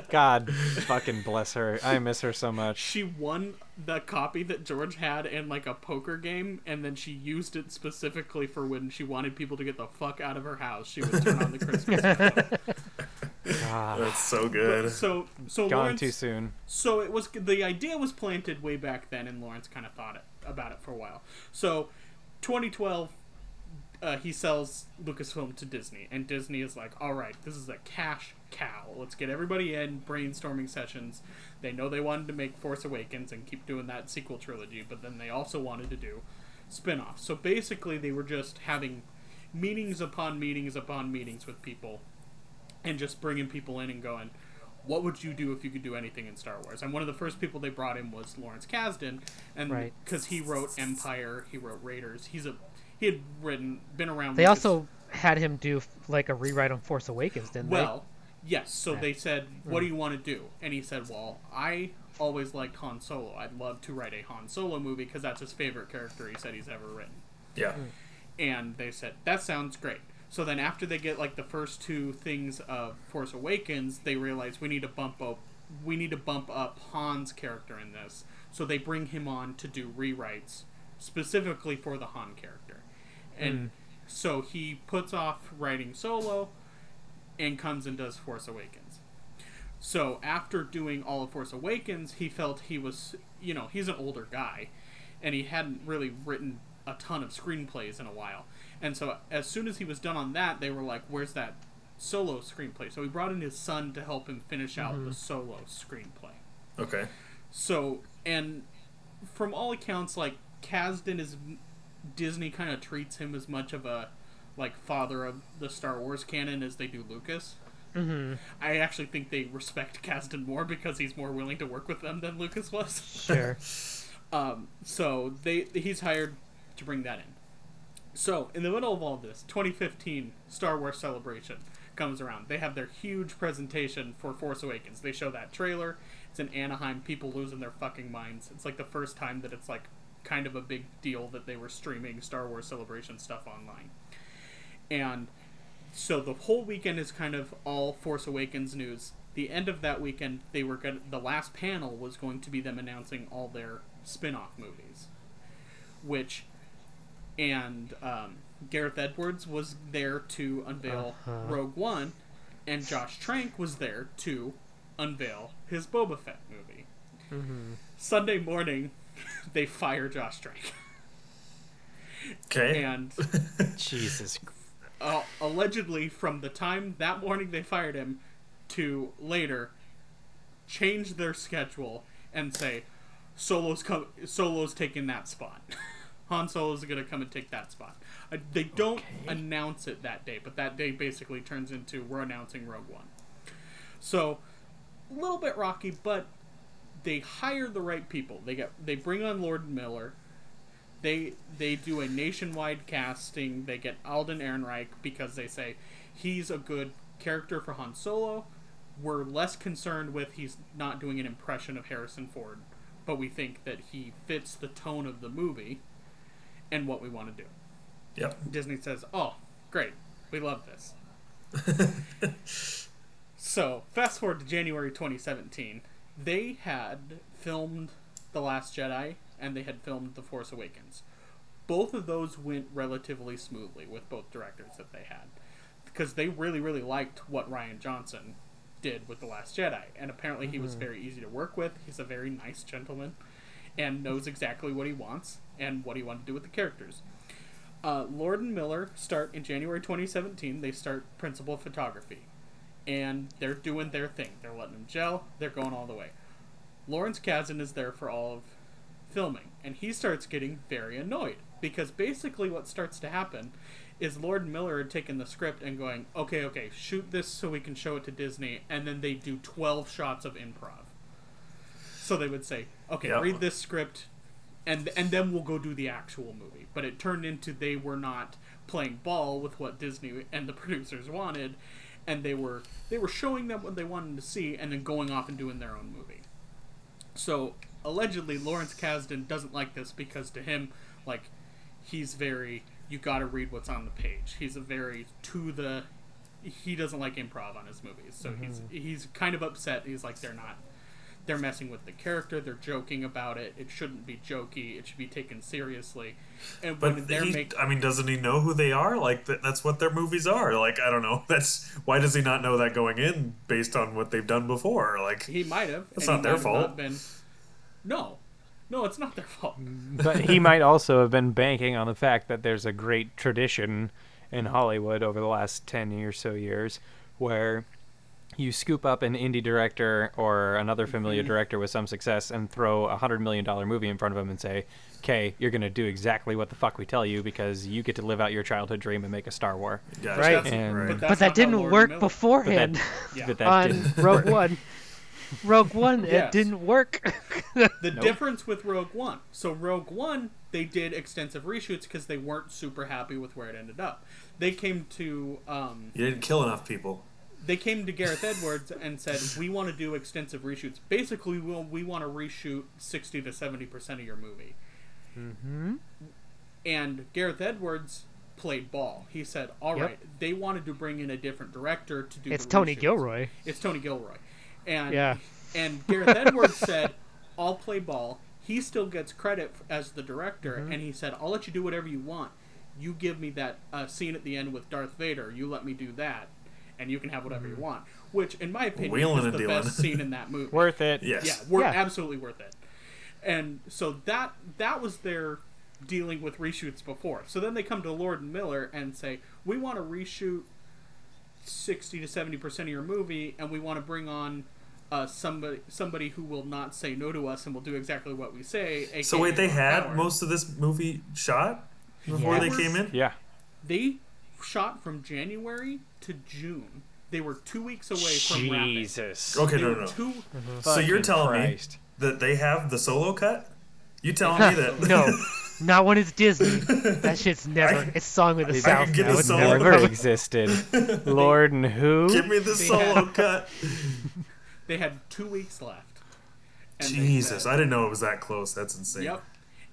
Speaker 4: God fucking bless her. I miss her so much.
Speaker 1: she won the copy that George had in like a poker game, and then she used it specifically for when she wanted people to get the fuck out of her house. She would turn on the Christmas special.
Speaker 4: Ah,
Speaker 3: That's so good.
Speaker 1: So, so
Speaker 4: gone
Speaker 1: Lawrence,
Speaker 4: too soon.
Speaker 1: so it was the idea was planted way back then, and Lawrence kind of thought it, about it for a while. So, 2012, uh, he sells Lucasfilm to Disney, and Disney is like, "All right, this is a cash cow. Let's get everybody in brainstorming sessions." They know they wanted to make Force Awakens and keep doing that sequel trilogy, but then they also wanted to do spin-offs. So basically, they were just having meetings upon meetings upon meetings with people and just bringing people in and going, what would you do if you could do anything in Star Wars? And one of the first people they brought in was Lawrence Kasdan, and
Speaker 2: Right.
Speaker 1: because he wrote Empire, he wrote Raiders. He's a he had written been around.
Speaker 2: They
Speaker 1: Lucas-
Speaker 2: also had him do like a rewrite on Force Awakens, didn't they?
Speaker 1: well, yes. So
Speaker 2: Yeah.
Speaker 1: they said, "What do mm. you want to do?" And he said, "Well, I always liked Han Solo. I'd love to write a Han Solo movie because that's his favorite character. He said he's ever written."
Speaker 3: Yeah. Mm.
Speaker 1: and they said that sounds great so then after they get like the first two things of force awakens they realize we need to bump up we need to bump up han's character in this so they bring him on to do rewrites specifically for the han character Mm. and so he puts off writing solo and comes and does force awakens so after doing all of force awakens he felt he was you know he's an older guy and he hadn't really written a ton of screenplays in a while. And so as soon as he was done on that, they were like, "Where's that solo screenplay?" So he brought in his son to help him finish out mm-hmm. the solo screenplay.
Speaker 3: Okay.
Speaker 1: So and from all accounts, like Kasdan is Disney kind of treats him as much of a like father of the Star Wars canon as they do Lucas.
Speaker 2: Mm-hmm.
Speaker 1: I actually think they respect Kasdan more because he's more willing to work with them than Lucas was.
Speaker 2: Sure.
Speaker 1: Um, so they he's hired to bring that in. So in the middle of all this, 2015 Star Wars Celebration comes around. They have their huge presentation for Force Awakens. They show that trailer. It's in Anaheim. People losing their fucking minds. It's like the first time that it's like kind of a big deal that they were streaming Star Wars Celebration stuff online. And so the whole weekend is kind of all Force Awakens news. The end of that weekend, they were going the last panel was going to be them announcing all their spin-off movies, which and um, Gareth Edwards was there to unveil
Speaker 2: Uh-huh.
Speaker 1: Rogue One, and Josh Trank was there to unveil his Boba Fett movie.
Speaker 2: Mm-hmm.
Speaker 1: Sunday morning, they fire Josh Trank,
Speaker 3: Okay.
Speaker 1: and
Speaker 4: Jesus.
Speaker 1: uh, allegedly from the time that morning they fired him to later change their schedule and say solo's co- solo's taking that spot han solo's gonna come and take that spot uh, they don't
Speaker 4: Okay.
Speaker 1: announce it that day but that day basically turns into we're announcing rogue one so a little bit rocky but they hire the right people they get they bring on lord miller they they do a nationwide casting. They get Alden Ehrenreich because they say he's a good character for Han Solo. We're less concerned with he's not doing an impression of Harrison Ford, but we think that he fits the tone of the movie and what we want to do.
Speaker 3: Yep.
Speaker 1: Disney says, "Oh, great, we love this." so fast forward to January 2017. They had filmed The Last Jedi and they had filmed The Force Awakens. Both of those went relatively smoothly with both directors that they had because they really, really liked what Rian Johnson did with The Last Jedi, and apparently he was very easy to work with. He's a very nice gentleman and knows exactly what he wants and what he wanted to do with the characters. Uh, Lord and Miller start in January 2017. They start principal photography, and they're doing their thing. They're letting them gel. They're going all the way. Lawrence Kasdan is there for all of filming, and he starts getting very annoyed because basically what starts to happen is Lord Miller had taken the script and going, okay, okay, shoot this so we can show it to Disney, and then they do 12 shots of improv. So they would say, okay,
Speaker 3: Yep.
Speaker 1: read this script, and and then we'll go do the actual movie. But it turned into they were not playing ball with what Disney and the producers wanted, and they were they were showing them what they wanted to see, and then going off and doing their own movie. So allegedly, Lawrence Kasdan doesn't like this because to him, like, he's very you got to read what's on the page. He's a very to the he doesn't like improv on his movies, so he's mm-hmm. he's kind of upset. He's like they're not they're messing with the character. They're joking about it. It shouldn't be jokey. It should be taken seriously. And when
Speaker 3: But
Speaker 1: they're
Speaker 3: he,
Speaker 1: making
Speaker 3: I mean, doesn't he know who they are? Like th- that's what their movies are. Like I don't know. That's why does he not know that going in based on what they've done before? Like
Speaker 1: he might have.
Speaker 3: That's
Speaker 1: and
Speaker 3: not their fault.
Speaker 1: Not been, no, no, it's not their fault.
Speaker 4: but he might also have been banking on the fact that there's a great tradition in Hollywood over the last 10 or so years where you scoop up an indie director or another familiar director with some success and throw a hundred million dollar movie in front of them and say, "Okay, you're gonna do exactly what the fuck we tell you because you get to live out your childhood dream and make a Star War."
Speaker 3: yeah,
Speaker 2: Right.
Speaker 4: And-
Speaker 3: right.
Speaker 1: But
Speaker 2: but that didn't
Speaker 1: Lord
Speaker 2: work
Speaker 1: Miller-
Speaker 4: But
Speaker 2: beforehand
Speaker 4: that,
Speaker 1: Yeah.
Speaker 4: but that
Speaker 2: on
Speaker 4: didn't
Speaker 2: Rogue
Speaker 4: work.
Speaker 2: One. Rogue One,
Speaker 1: Yes.
Speaker 2: it didn't work.
Speaker 1: The
Speaker 4: Nope.
Speaker 1: difference with Rogue One. So Rogue One, they did extensive reshoots because they weren't super happy with where it ended up. They came to um,
Speaker 3: you didn't kill enough people.
Speaker 1: They came to Gareth Edwards and said, "We want to do extensive reshoots. Basically, we we want to reshoot sixty to seventy percent of your movie."
Speaker 2: hmm
Speaker 1: And Gareth Edwards played ball. He said, "All
Speaker 2: Yep.
Speaker 1: right, they wanted to bring in a different director to do.
Speaker 2: It's Tony
Speaker 1: reshoots.
Speaker 2: Gilroy.
Speaker 1: It's Tony Gilroy, and
Speaker 2: Yeah.
Speaker 1: and Gareth Edwards said, "I'll play ball." He still gets credit as the director,
Speaker 2: Mm-hmm.
Speaker 1: and he said, "I'll let you do whatever you want. You give me that uh, scene at the end with Darth Vader. You let me do that, and you can have whatever
Speaker 2: Mm-hmm.
Speaker 1: you want." Which, in my opinion,
Speaker 3: Wheeling
Speaker 1: is the
Speaker 3: dealing.
Speaker 1: best scene in that movie.
Speaker 4: Worth it.
Speaker 3: Yes.
Speaker 1: Yeah, we're
Speaker 2: Yeah.
Speaker 1: absolutely worth it. And so that that was their dealing with reshoots before. So then they come to Lord and Miller and say, "We want to reshoot sixty to seventy percent of your movie, and we want to bring on." Uh, somebody, somebody who will not say no to us and will do exactly what we say.
Speaker 3: So
Speaker 1: aka
Speaker 3: wait, they had
Speaker 1: Howard.
Speaker 3: most of this movie shot before
Speaker 2: Yeah.
Speaker 3: they came in.
Speaker 4: Yeah.
Speaker 1: They shot from January to June. They were two weeks away from wrapping.
Speaker 4: Jesus.
Speaker 3: Okay,
Speaker 1: They
Speaker 3: no,
Speaker 1: were
Speaker 3: no, no.
Speaker 1: two. Mhm.
Speaker 3: So you're
Speaker 4: Fucking
Speaker 3: telling
Speaker 4: Christ.
Speaker 3: me that they have the solo cut? You telling me that?
Speaker 2: no, not when it's Disney. That shit's never.
Speaker 3: I-
Speaker 2: It's Song of the
Speaker 3: I
Speaker 2: South
Speaker 3: can get
Speaker 2: now.
Speaker 3: the
Speaker 2: It's
Speaker 3: solo
Speaker 2: never
Speaker 4: Never
Speaker 2: coming.
Speaker 4: existed. Lord and who?
Speaker 3: Give me the solo
Speaker 1: had-
Speaker 3: cut.
Speaker 1: They had two weeks left. And they
Speaker 3: Jesus,
Speaker 1: said-
Speaker 3: I didn't know it was that close. That's insane.
Speaker 1: Yep.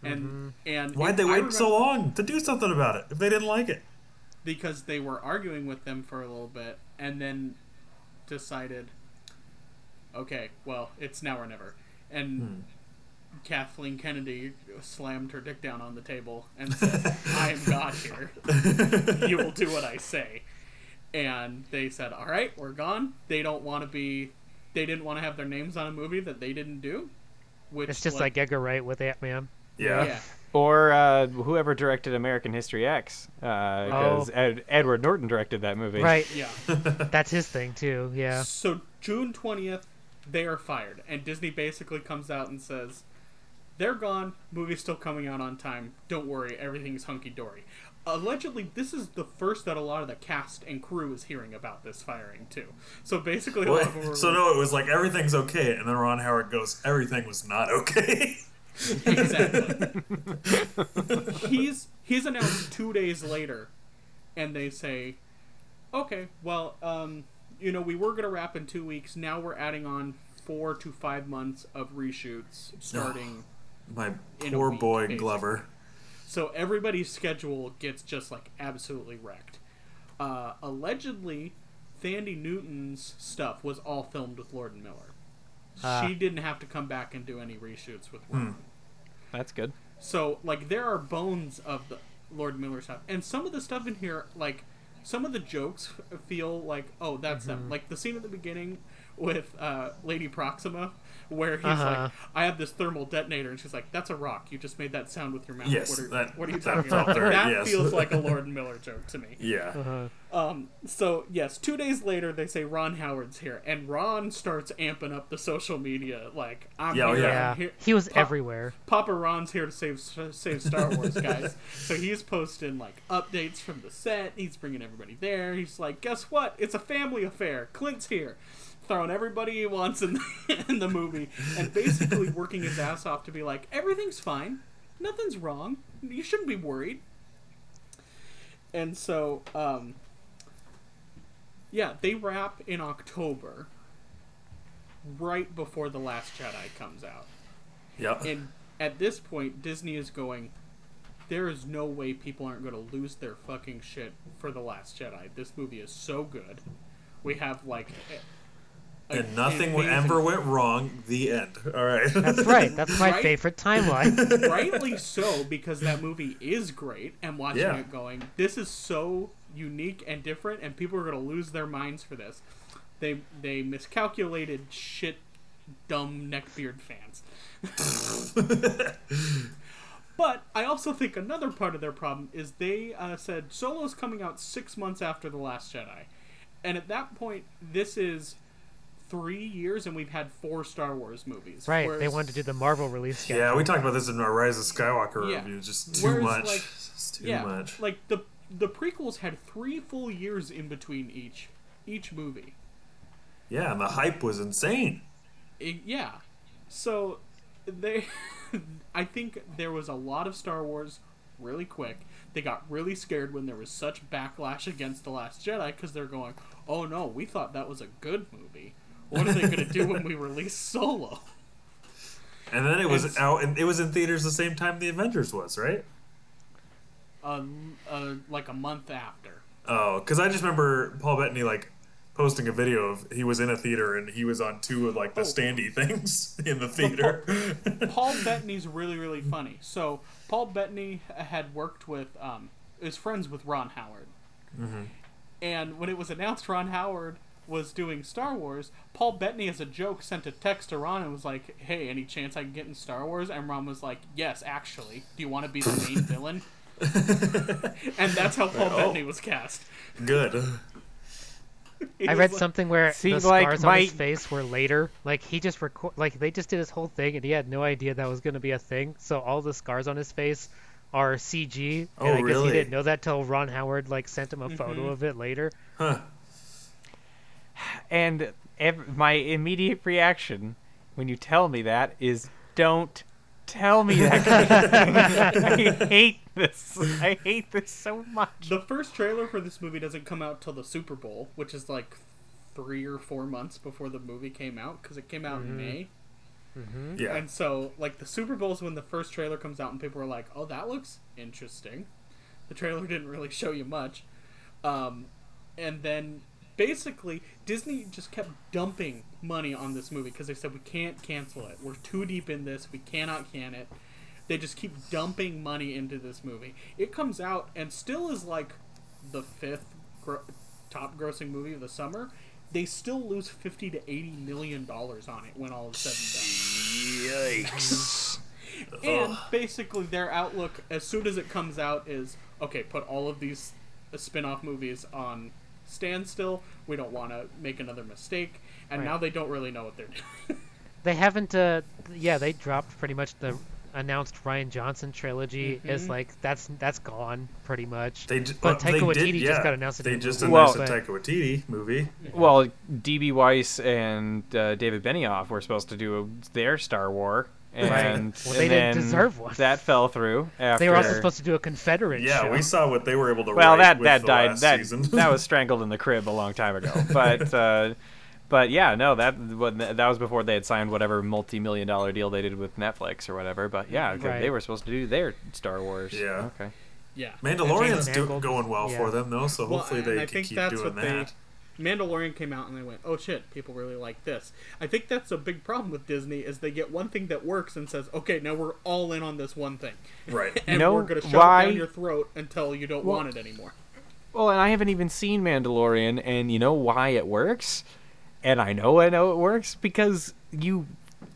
Speaker 1: And mm-hmm. and
Speaker 3: Why'd they
Speaker 1: I
Speaker 3: wait
Speaker 1: remember-
Speaker 3: so long to do something about it if they didn't like it?
Speaker 1: Because they were arguing with them for a little bit, and then decided, okay, well, it's now or never. And
Speaker 3: Hmm.
Speaker 1: Kathleen Kennedy slammed her dick down on the table and said, "I am God here. you will do what I say." And they said, "All right, we're gone." They don't want to be. They didn't want to have their names on a movie that they didn't do. Which
Speaker 2: It's just like Edgar Wright with Ant Man.
Speaker 3: Yeah.
Speaker 1: yeah.
Speaker 4: Or uh, whoever directed American History X, because
Speaker 2: Oh.
Speaker 4: Ed- Edward Norton directed that movie.
Speaker 2: Right.
Speaker 1: Yeah.
Speaker 2: That's his thing too. Yeah.
Speaker 1: So June twentieth, they are fired, and Disney basically comes out and says, "They're gone. Movie's still coming out on time. Don't worry, everything's hunky dory." Allegedly, this is the first that a lot of the cast and crew is hearing about this firing too. So basically, a lot of them were
Speaker 3: So
Speaker 1: like-
Speaker 3: no, it was like everything's okay, and then Ron Howard goes, everything was not okay.
Speaker 1: exactly. he's he's announced two days later, and they say, "Okay, well, um, you know, we were gonna wrap in two weeks. Now we're adding on four to five months of reshoots starting."
Speaker 3: My
Speaker 1: In a
Speaker 3: poor
Speaker 1: week,
Speaker 3: boy
Speaker 1: basically.
Speaker 3: Glover.
Speaker 1: So everybody's schedule gets just like absolutely wrecked. Uh, allegedly, Thandie Newton's stuff was all filmed with Lord and Miller.
Speaker 2: Ah.
Speaker 1: she didn't have to come back and do any reshoots with Ron.
Speaker 4: That's good.
Speaker 1: So like there are bones of the Lord Miller stuff, and some of the stuff in here, like some of the jokes feel like oh that's them. Mm-hmm. Like the scene at the beginning with uh, Lady Proxima, where he's
Speaker 2: Uh-huh.
Speaker 1: like, "I have this thermal detonator," and she's like, "That's a rock. You just made that sound with your mouth.
Speaker 3: Yes,
Speaker 1: what are,
Speaker 3: that-
Speaker 1: what are you talking about?"
Speaker 3: very-
Speaker 1: that
Speaker 3: yes.
Speaker 1: feels like a Lord and Miller joke to me.
Speaker 3: Yeah.
Speaker 2: Uh-huh.
Speaker 1: Um, so yes, two days later they say Ron Howard's here, and Ron starts amping up the social media like, "I'm
Speaker 3: Yeah, oh,
Speaker 1: here,
Speaker 3: yeah.
Speaker 1: I'm here."
Speaker 2: He was
Speaker 1: Pop-
Speaker 2: everywhere.
Speaker 1: Papa Ron's here to save save Star Wars, guys. so he's posting like updates from the set. He's bringing everybody there. He's like, guess what? It's a family affair. Clint's here, throwing everybody he wants in the, in the movie, and basically working his ass off to be like, everything's fine, nothing's wrong. You shouldn't be worried. And so, um, yeah, they wrap in October, right before the Last Jedi comes out.
Speaker 3: Yeah.
Speaker 1: And at this point, Disney is going, there is no way people aren't going to lose their fucking shit for The Last Jedi. This movie is so good. We have, like. A- a-
Speaker 3: and nothing
Speaker 1: amazing-
Speaker 3: ever went wrong. The end. All right.
Speaker 2: That's right. That's my
Speaker 1: Right?
Speaker 2: favorite timeline.
Speaker 1: Rightly so, because that movie is great, and watching
Speaker 3: Yeah.
Speaker 1: it going, this is so unique and different, and people are going to lose their minds for this. They they miscalculated shit, dumb neckbeard fans. But I also think another part of their problem is they uh, said Solo's coming out six months after The Last Jedi. And at that point, this is three years and we've had four Star Wars movies.
Speaker 2: right. They wanted to do the Marvel release schedule.
Speaker 3: yeah, we talked about this in our Rise of Skywalker
Speaker 1: Yeah.
Speaker 3: review. Just too
Speaker 1: Whereas,
Speaker 3: much.
Speaker 1: like-
Speaker 3: Just too
Speaker 1: yeah,
Speaker 3: much.
Speaker 1: Like the the prequels had three full years in between each each movie.
Speaker 3: Yeah, and the hype was insane.
Speaker 1: I- yeah. So they I think there was a lot of Star Wars really quick. They got really scared when there was such backlash against The Last Jedi because they're going, "Oh no, we thought that was a good movie. What are they going to do when we release Solo?"
Speaker 3: And then it was
Speaker 1: It's-
Speaker 3: out, and it was in theaters the same time the Avengers was, right?
Speaker 1: Uh, uh, like a month after.
Speaker 3: Oh, because I just remember Paul Bettany like posting a video of he was in a theater and he was on two of like the
Speaker 1: Oh.
Speaker 3: standy things in the theater.
Speaker 1: Paul Bettany's really really funny. So Paul Bettany had worked with um is friends with Ron Howard. mm-hmm. And when it was announced Ron Howard was doing Star Wars, Paul Bettany as a joke sent a text to Ron and was like, "Hey, any chance I can get in Star Wars?" And Ron was like, "Yes, actually. Do you want to be the main villain?" and that's how Paul
Speaker 3: Oh.
Speaker 1: Bettany was cast.
Speaker 3: Good.
Speaker 2: I read
Speaker 1: like-
Speaker 2: something where
Speaker 4: See,
Speaker 2: the
Speaker 4: like,
Speaker 2: scars
Speaker 4: my-
Speaker 2: on his face were later. Like he just record, like they just did his whole thing, and he had no idea that was going to be a thing. So all the scars on his face are CG.
Speaker 3: Oh,
Speaker 2: and I guess he didn't know that till Ron Howard like sent him a photo
Speaker 1: Mhm.
Speaker 2: of it later.
Speaker 3: Huh.
Speaker 4: And ev- my immediate reaction when you tell me that is, don't tell me that. I hate this. I hate this so much.
Speaker 1: The first trailer for this movie doesn't come out till the Super Bowl, which is like three or four months before the movie came out because it came out in May.
Speaker 3: Yeah.
Speaker 1: And so, like, the Super Bowl is when the first trailer comes out, and people are like, "Oh, that looks interesting." The trailer didn't really show you much, um, and then basically Disney just kept dumping money on this movie because they said we can't cancel it. We're too deep in this. We cannot can it. They just keep dumping money into this movie. It comes out and still is like the fifth gro- top grossing movie of the summer. They still lose fifty to eighty million dollars on it when all is said and done.
Speaker 3: Yikes.
Speaker 1: And basically, their outlook as soon as it comes out is okay. Put all of these spin-off movies on standstill. We don't want to make another mistake. And
Speaker 2: Right.
Speaker 1: now they don't really know what they're doing.
Speaker 2: They haven't. Uh, yeah, they dropped pretty much the announced Rian Johnson trilogy. Is
Speaker 1: Mhm.
Speaker 2: like that's that's gone pretty much.
Speaker 3: They d-
Speaker 2: But
Speaker 3: well,
Speaker 2: Taika
Speaker 3: they
Speaker 2: Waititi
Speaker 3: did,
Speaker 2: just
Speaker 3: yeah.
Speaker 2: got announced a
Speaker 3: They just
Speaker 2: movie.
Speaker 3: announced
Speaker 2: Well-
Speaker 3: a Taika Waititi movie.
Speaker 4: Well, DB Weiss and uh, David Benioff were supposed to do their Star War, and,
Speaker 2: Right.
Speaker 4: and
Speaker 2: Well, they didn't deserve one.
Speaker 4: That fell through. After,
Speaker 2: They were also supposed to do a Confederate
Speaker 3: Yeah,
Speaker 2: show.
Speaker 3: we saw what they were able to
Speaker 4: Well,
Speaker 3: write
Speaker 4: that
Speaker 3: with
Speaker 4: that
Speaker 3: the
Speaker 4: died. That that was strangled in the crib a long time ago. But uh, but yeah, no, that that was before they had signed whatever multi-million dollar deal they did with Netflix or whatever. But yeah,
Speaker 2: Right.
Speaker 4: they were supposed to do their Star Wars.
Speaker 3: Yeah.
Speaker 4: Okay.
Speaker 1: yeah.
Speaker 3: Mandalorian's
Speaker 2: James
Speaker 3: do- going well
Speaker 2: yeah.
Speaker 3: for them though, so
Speaker 1: Well,
Speaker 3: hopefully they
Speaker 1: I
Speaker 3: can
Speaker 1: think
Speaker 3: keep
Speaker 1: that's
Speaker 3: doing
Speaker 1: what they-
Speaker 3: that.
Speaker 1: Mandalorian came out and they went, "Oh shit, people really like this." I think that's a big problem with Disney is they get one thing that works and says, "Okay, now we're all in on this one thing."
Speaker 3: Right.
Speaker 1: And
Speaker 4: know
Speaker 1: we're going to shove
Speaker 4: why-
Speaker 1: it down your throat until you don't
Speaker 4: Well-
Speaker 1: want it anymore.
Speaker 4: Well, and I haven't even seen Mandalorian, and you know why it works? And I know I know it works because you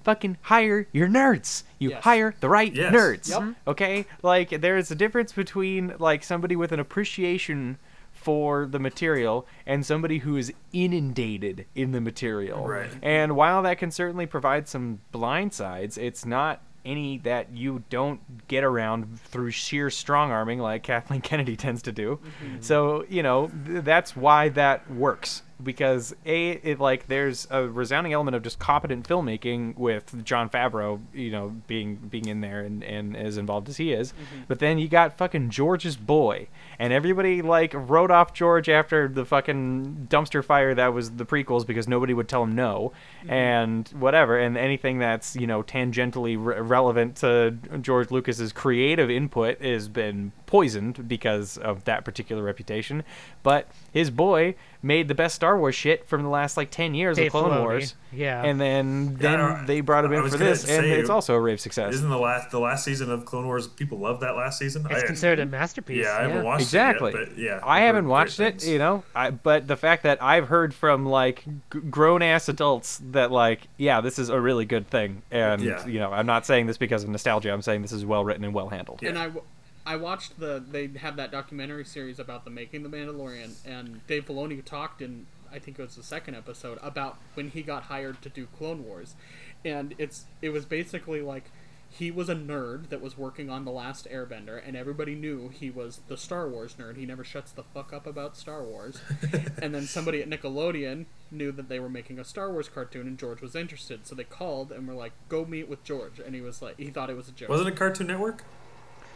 Speaker 4: fucking hire your nerds. You
Speaker 1: Yes.
Speaker 4: hire the right
Speaker 3: Yes.
Speaker 4: nerds.
Speaker 1: Yep. Mm-hmm.
Speaker 4: Okay? Like there's a difference between like somebody with an appreciation for the material and somebody who is inundated in the material.
Speaker 3: Right.
Speaker 4: And while that can certainly provide some blind sides, it's not any that you don't get around through sheer strong arming like Kathleen Kennedy tends to do. Mm-hmm. So, you know, th- that's why that works because a it like there's a resounding element of just competent filmmaking with Jon Favreau, you know, being being in there and, and as involved as he is. Mm-hmm. But then you got fucking George's boy and everybody like wrote off George after the fucking dumpster fire that was the prequels because nobody would tell him no mm-hmm. and whatever and anything that's, you know, tangentially re- relevant to George Lucas's creative input has been poisoned because of that particular reputation. But his boy made the best Star Wars shit from the last like 10 years
Speaker 2: Dave
Speaker 4: of Clone
Speaker 2: Filoni.
Speaker 4: Wars.
Speaker 2: Yeah.
Speaker 4: And then then
Speaker 3: I-
Speaker 4: they brought him
Speaker 3: I
Speaker 4: in for
Speaker 3: gonna
Speaker 4: this and it's also a rave success.
Speaker 3: Isn't the last the last season of Clone Wars? People love that last season.
Speaker 2: it's
Speaker 3: I-
Speaker 2: considered a masterpiece.
Speaker 3: Yeah, I haven't watched
Speaker 4: exactly.
Speaker 3: it exactly. yeah,
Speaker 4: I
Speaker 3: I've
Speaker 4: haven't watched it,
Speaker 3: things.
Speaker 4: you know. I, but the fact that I've heard from like g- grown ass adults that like, yeah, this is a really good thing, and
Speaker 3: Yeah.
Speaker 4: you know, I'm not saying this because of nostalgia. I'm saying this is well written and well handled.
Speaker 3: Yeah.
Speaker 1: And I, w- I watched the they have that documentary series about the making the Mandalorian, and Dave Filoni talked in I think it was the second episode about when he got hired to do Clone Wars, and it's it was basically like he was a nerd that was working on the last Airbender, and everybody knew he was the Star Wars nerd. He never shuts the fuck up about Star Wars. and then somebody at Nickelodeon knew that they were making a Star Wars cartoon, and George was interested, so they called and were like, "Go meet with George," and he was like, he thought it was a joke.
Speaker 3: Wasn't it Cartoon Network?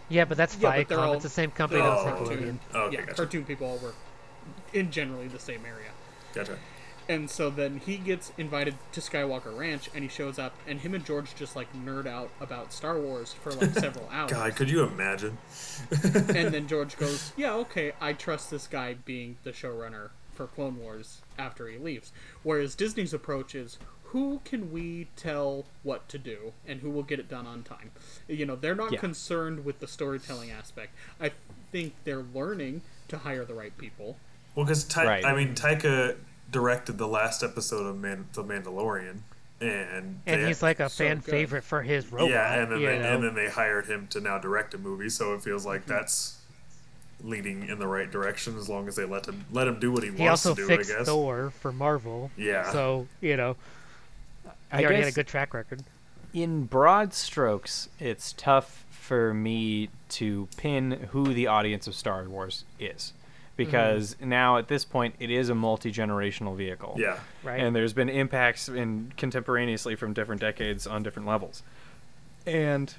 Speaker 2: Yeah, but that's
Speaker 1: Yeah, but they're all-
Speaker 2: it's the same company
Speaker 3: Oh,
Speaker 2: that's
Speaker 3: okay.
Speaker 2: Nickelodeon.
Speaker 3: Oh, okay,
Speaker 1: yeah,
Speaker 3: gotcha.
Speaker 1: cartoon people all work in generally the same area.
Speaker 3: Gotcha.
Speaker 1: And so then he gets invited to Skywalker Ranch, and he shows up, and him and George just like nerd out about Star Wars for like several hours.
Speaker 3: God, could you imagine?
Speaker 1: And then George goes, "Yeah, okay, I trust this guy being the showrunner for Clone Wars after he leaves." Whereas Disney's approach is, who can we tell what to do, and who will get it done on time? You know, they're not
Speaker 4: Yeah.
Speaker 1: concerned with the storytelling aspect. I think they're learning to hire the right people.
Speaker 3: Well, because Ta-
Speaker 4: Right.
Speaker 3: I mean, Taika directed the last episode of Man- The Mandalorian, and
Speaker 2: And
Speaker 3: they-
Speaker 2: he's like a
Speaker 1: so
Speaker 2: fan
Speaker 1: good.
Speaker 2: favorite for his robot.
Speaker 3: yeah, and then they,
Speaker 2: know?
Speaker 3: and then they hired him to now direct a movie, so it feels
Speaker 2: Mm-hmm.
Speaker 3: like that's leading in the right direction as long as they let him let him do what he,
Speaker 2: he
Speaker 3: wants to do.
Speaker 2: fixed
Speaker 3: I guess.
Speaker 2: Thor for Marvel.
Speaker 3: Yeah.
Speaker 2: So you know,
Speaker 4: I
Speaker 2: he already had a good track record.
Speaker 4: in broad strokes, it's tough for me to pin who the audience of Star Wars is. Because mm-hmm. now at this point it is a multi generational vehicle.
Speaker 3: Yeah,
Speaker 2: Right.
Speaker 4: And there's been impacts in contemporaneously from different decades on different levels. And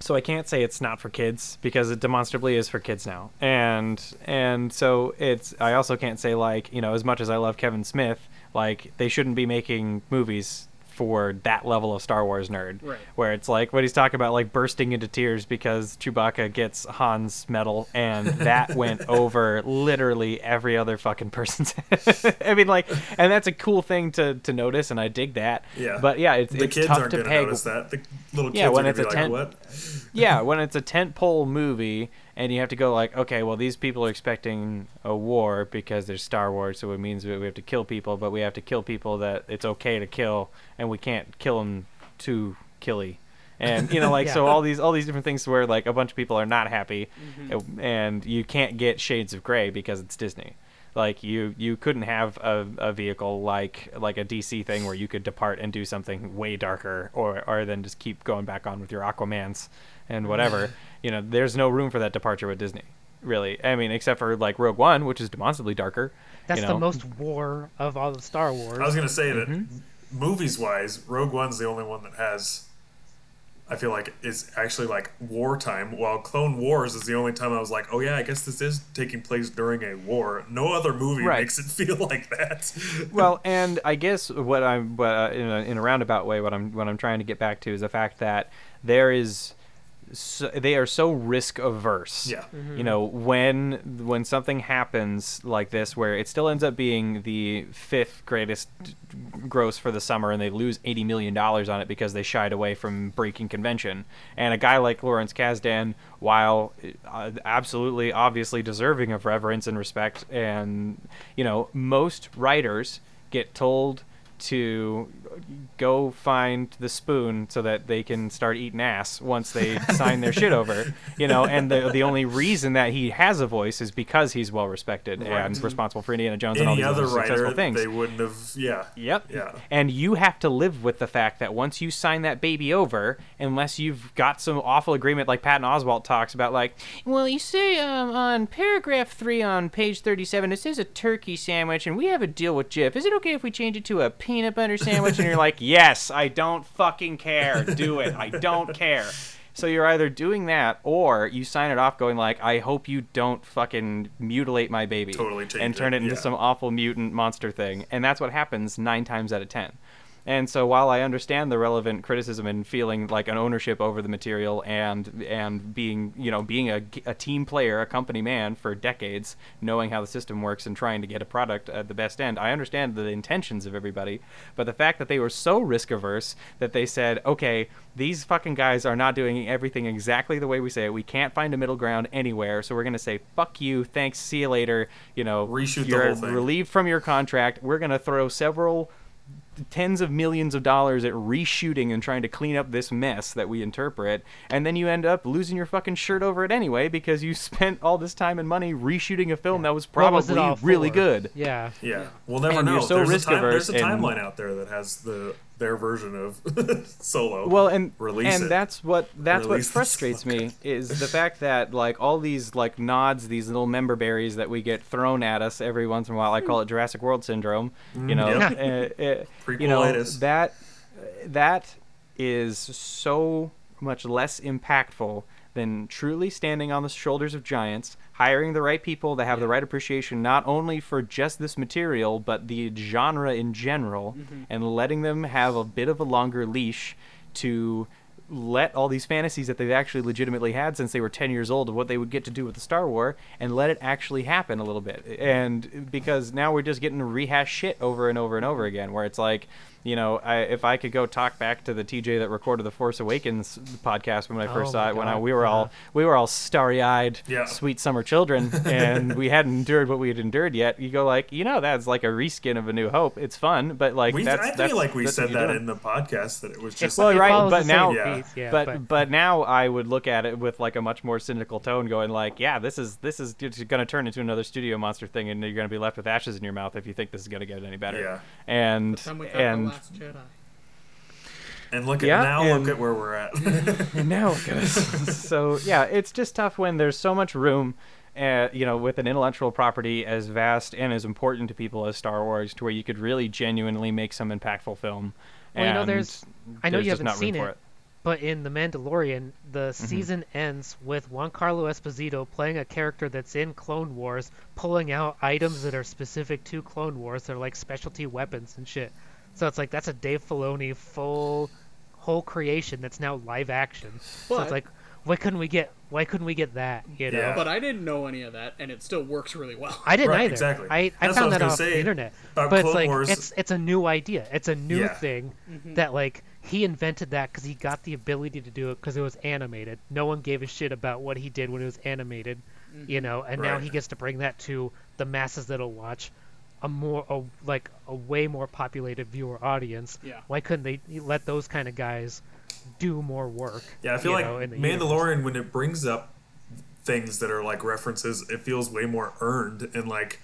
Speaker 4: so I can't say it's not for kids because it demonstrably is for kids now. And and so it's I also can't say like, you know, as much as I love Kevin Smith, like they shouldn't be making movies for that level of Star Wars nerd.
Speaker 1: Right.
Speaker 4: Where it's like what he's talking about like bursting into tears because Chewbacca gets Han's medal and that went over literally every other fucking person's head. I mean like and that's a cool thing to to notice and I dig that.
Speaker 3: yeah.
Speaker 4: But yeah, it's
Speaker 3: the
Speaker 4: it's
Speaker 3: kids
Speaker 4: tough
Speaker 3: aren't
Speaker 4: to
Speaker 3: gonna
Speaker 4: peg
Speaker 3: notice that. The little kids
Speaker 4: Yeah, when
Speaker 3: are
Speaker 4: it's
Speaker 3: gonna
Speaker 4: a
Speaker 3: be like,
Speaker 4: tent-
Speaker 3: "What?"
Speaker 4: yeah, when it's a tentpole movie and you have to go like, okay, well these people are expecting a war because there's Star Wars, so it means we we have to kill people, but we have to kill people that it's okay to kill, and we can't kill them too killy. And you know, like so, all these all these different things where like a bunch of people are not happy, uh, and you can't get shades of gray because it's Disney. Like you, you couldn't have a, a vehicle like like a DC thing where you could depart and do something way darker, or or then just keep going back on with your Aquamans and whatever. you know, there's no room for that departure with Disney, really. I mean, except for like Rogue One, which is demonstrably darker.
Speaker 2: That's
Speaker 4: you
Speaker 2: the most war of all the Star Wars.
Speaker 3: I was gonna say that
Speaker 4: Mm-hmm.
Speaker 3: movies wise, Rogue One's the only one that has. I feel like is actually like wartime, while Clone Wars is the only time I was like, oh yeah, I guess this is taking place during a war. No other movie
Speaker 4: Right.
Speaker 3: makes it feel like that.
Speaker 4: well, and I guess what I'm, what, uh, in, a, in a roundabout way, what I'm, what I'm trying to get back to is the fact that there is, so, they are so risk averse.
Speaker 3: yeah,
Speaker 4: You know, when when something happens like this, where it still ends up being the fifth greatest gross for the summer, and they lose eighty million dollars on it because they shied away from breaking convention, and a guy like Lawrence Kasdan, while uh, absolutely obviously deserving of reverence and respect, and you know, most writers get told to go find the spoon so that they can start eating ass once they sign their shit over, you know. And the the only reason that he has a voice is because he's well respected
Speaker 3: Right.
Speaker 4: and responsible for Indiana Jones and all
Speaker 3: Any
Speaker 4: these
Speaker 3: other
Speaker 4: successful things.
Speaker 3: they wouldn't have. Yeah.
Speaker 4: Yep.
Speaker 3: Yeah.
Speaker 4: And you have to live with the fact that once you sign that baby over, unless you've got some awful agreement like Patton Oswalt talks about, like, well, you say um, on paragraph three on page 37, it says a turkey sandwich, and we have a deal with Jif. Is it okay if we change it to a peanut butter sandwich? and you're like, yes, I don't fucking care. Do it. I don't care. So you're either doing that or you sign it off going like, I hope you don't fucking mutilate my baby
Speaker 3: Totally
Speaker 4: and turn
Speaker 3: it,
Speaker 4: it into
Speaker 3: yeah.
Speaker 4: some awful mutant monster thing. And that's what happens nine times out of ten. And so while I understand the relevant criticism and feeling like an ownership over the material and and being you know being a, a team player, a company man for decades, knowing how the system works and trying to get a product at the best end, I understand the intentions of everybody. But the fact that they were so risk averse that they said, okay, these fucking guys are not doing everything exactly the way we say it. We can't find a middle ground anywhere, so we're gonna say fuck you, thanks, see you later. You know,
Speaker 3: Reshoot
Speaker 4: you're relieved from your contract. We're gonna throw several tens of millions of dollars at reshooting and trying to clean up this mess that we interpret, and then you end up losing your fucking shirt over it anyway because you spent all this time and money reshooting a film that was
Speaker 2: What was
Speaker 4: probably really
Speaker 2: for?
Speaker 4: good.
Speaker 2: Yeah.
Speaker 3: Yeah, we'll never
Speaker 4: And
Speaker 3: know.
Speaker 4: you're so
Speaker 3: there's, a
Speaker 4: risk
Speaker 3: time,
Speaker 4: averse
Speaker 3: there's a
Speaker 4: and-
Speaker 3: timeline out there that has the their version of Solo.
Speaker 4: Well, and
Speaker 3: Release
Speaker 4: and
Speaker 3: it.
Speaker 4: that's what that's
Speaker 3: Release
Speaker 4: what frustrates me is the fact that like all these like nods, these little member berries that we get thrown at us every once in a while. I call it Jurassic World syndrome. You know,
Speaker 3: Yep.
Speaker 4: uh, uh, you know that that is so much less impactful than truly standing on the shoulders of giants, hiring the right people that have the right appreciation not only for just this material but the genre in general, mm-hmm. and letting them have a bit of a longer leash to let all these fantasies that they've actually legitimately had since they were 10 years old of what they would get to do with the Star War and let it actually happen a little bit. And because now we're just getting to rehash shit over and over and over again where it's like, you know, I, if I could go talk back to the TJ that recorded the Force Awakens podcast when I first
Speaker 2: Oh
Speaker 4: saw
Speaker 2: my
Speaker 4: it, when I, we were all we were all starry-eyed,
Speaker 3: Yeah.
Speaker 4: sweet summer children, and we hadn't endured what we had endured yet. You go like, you know, that's like a reskin of A New Hope. It's fun, but like
Speaker 3: we,
Speaker 4: that's
Speaker 3: I
Speaker 4: that's,
Speaker 3: feel like we said that
Speaker 4: doing.
Speaker 3: in the podcast that it was just
Speaker 4: Well,
Speaker 2: It
Speaker 4: right, but now-
Speaker 3: Yeah.
Speaker 2: beats, yeah,
Speaker 4: but, but now I would look at it with like a much more cynical tone, going like, yeah, this is this is going to turn into another studio monster thing, and you're going to be left with ashes in your mouth if you think this is going to get any better.
Speaker 3: Yeah.
Speaker 4: And
Speaker 1: Then we got
Speaker 4: and
Speaker 1: the Last Jedi.
Speaker 3: and look at
Speaker 4: Yeah,
Speaker 3: now
Speaker 4: and-
Speaker 3: look at where we're at.
Speaker 4: and now look at us. so yeah, it's just tough when there's so much room. Uh, you know, with an intellectual property as vast and as important to people as Star Wars, to where you could really genuinely make some impactful film.
Speaker 2: Well, you know,
Speaker 4: and
Speaker 2: there's- I know
Speaker 4: there's
Speaker 2: you haven't
Speaker 4: not
Speaker 2: seen
Speaker 4: for
Speaker 2: it, But in The Mandalorian, the
Speaker 4: Mm-hmm.
Speaker 2: season ends with Giancarlo Esposito playing a character that's in Clone Wars, pulling out items that are specific to Clone Wars. They're like specialty weapons and shit. So it's like that's a Dave Filoni full whole creation that's now live action. so it's like why couldn't we get why couldn't we get that? You know?
Speaker 3: Yeah.
Speaker 1: But I didn't know any of that, and it still works really well.
Speaker 2: I didn't
Speaker 3: Right,
Speaker 2: either.
Speaker 3: exactly.
Speaker 2: I, I
Speaker 3: That's I
Speaker 2: found that off
Speaker 3: say
Speaker 2: the internet.
Speaker 3: about
Speaker 2: But it's like
Speaker 3: Wars.
Speaker 2: it's it's a new idea. It's a new
Speaker 3: Yeah.
Speaker 2: thing mm-hmm. that like he invented that because he got the ability to do it because it was animated. No one gave a shit about what he did when it was animated, you mm-hmm. know. And now he gets to bring that to the masses that'll watch a more a, like a way more populated viewer audience.
Speaker 1: Yeah.
Speaker 2: Why couldn't they let those kind of guys do more work?
Speaker 3: Yeah, I feel
Speaker 2: you
Speaker 3: like
Speaker 2: know, in the universe?
Speaker 3: Mandalorian when it brings up things that are like references, it feels way more earned and like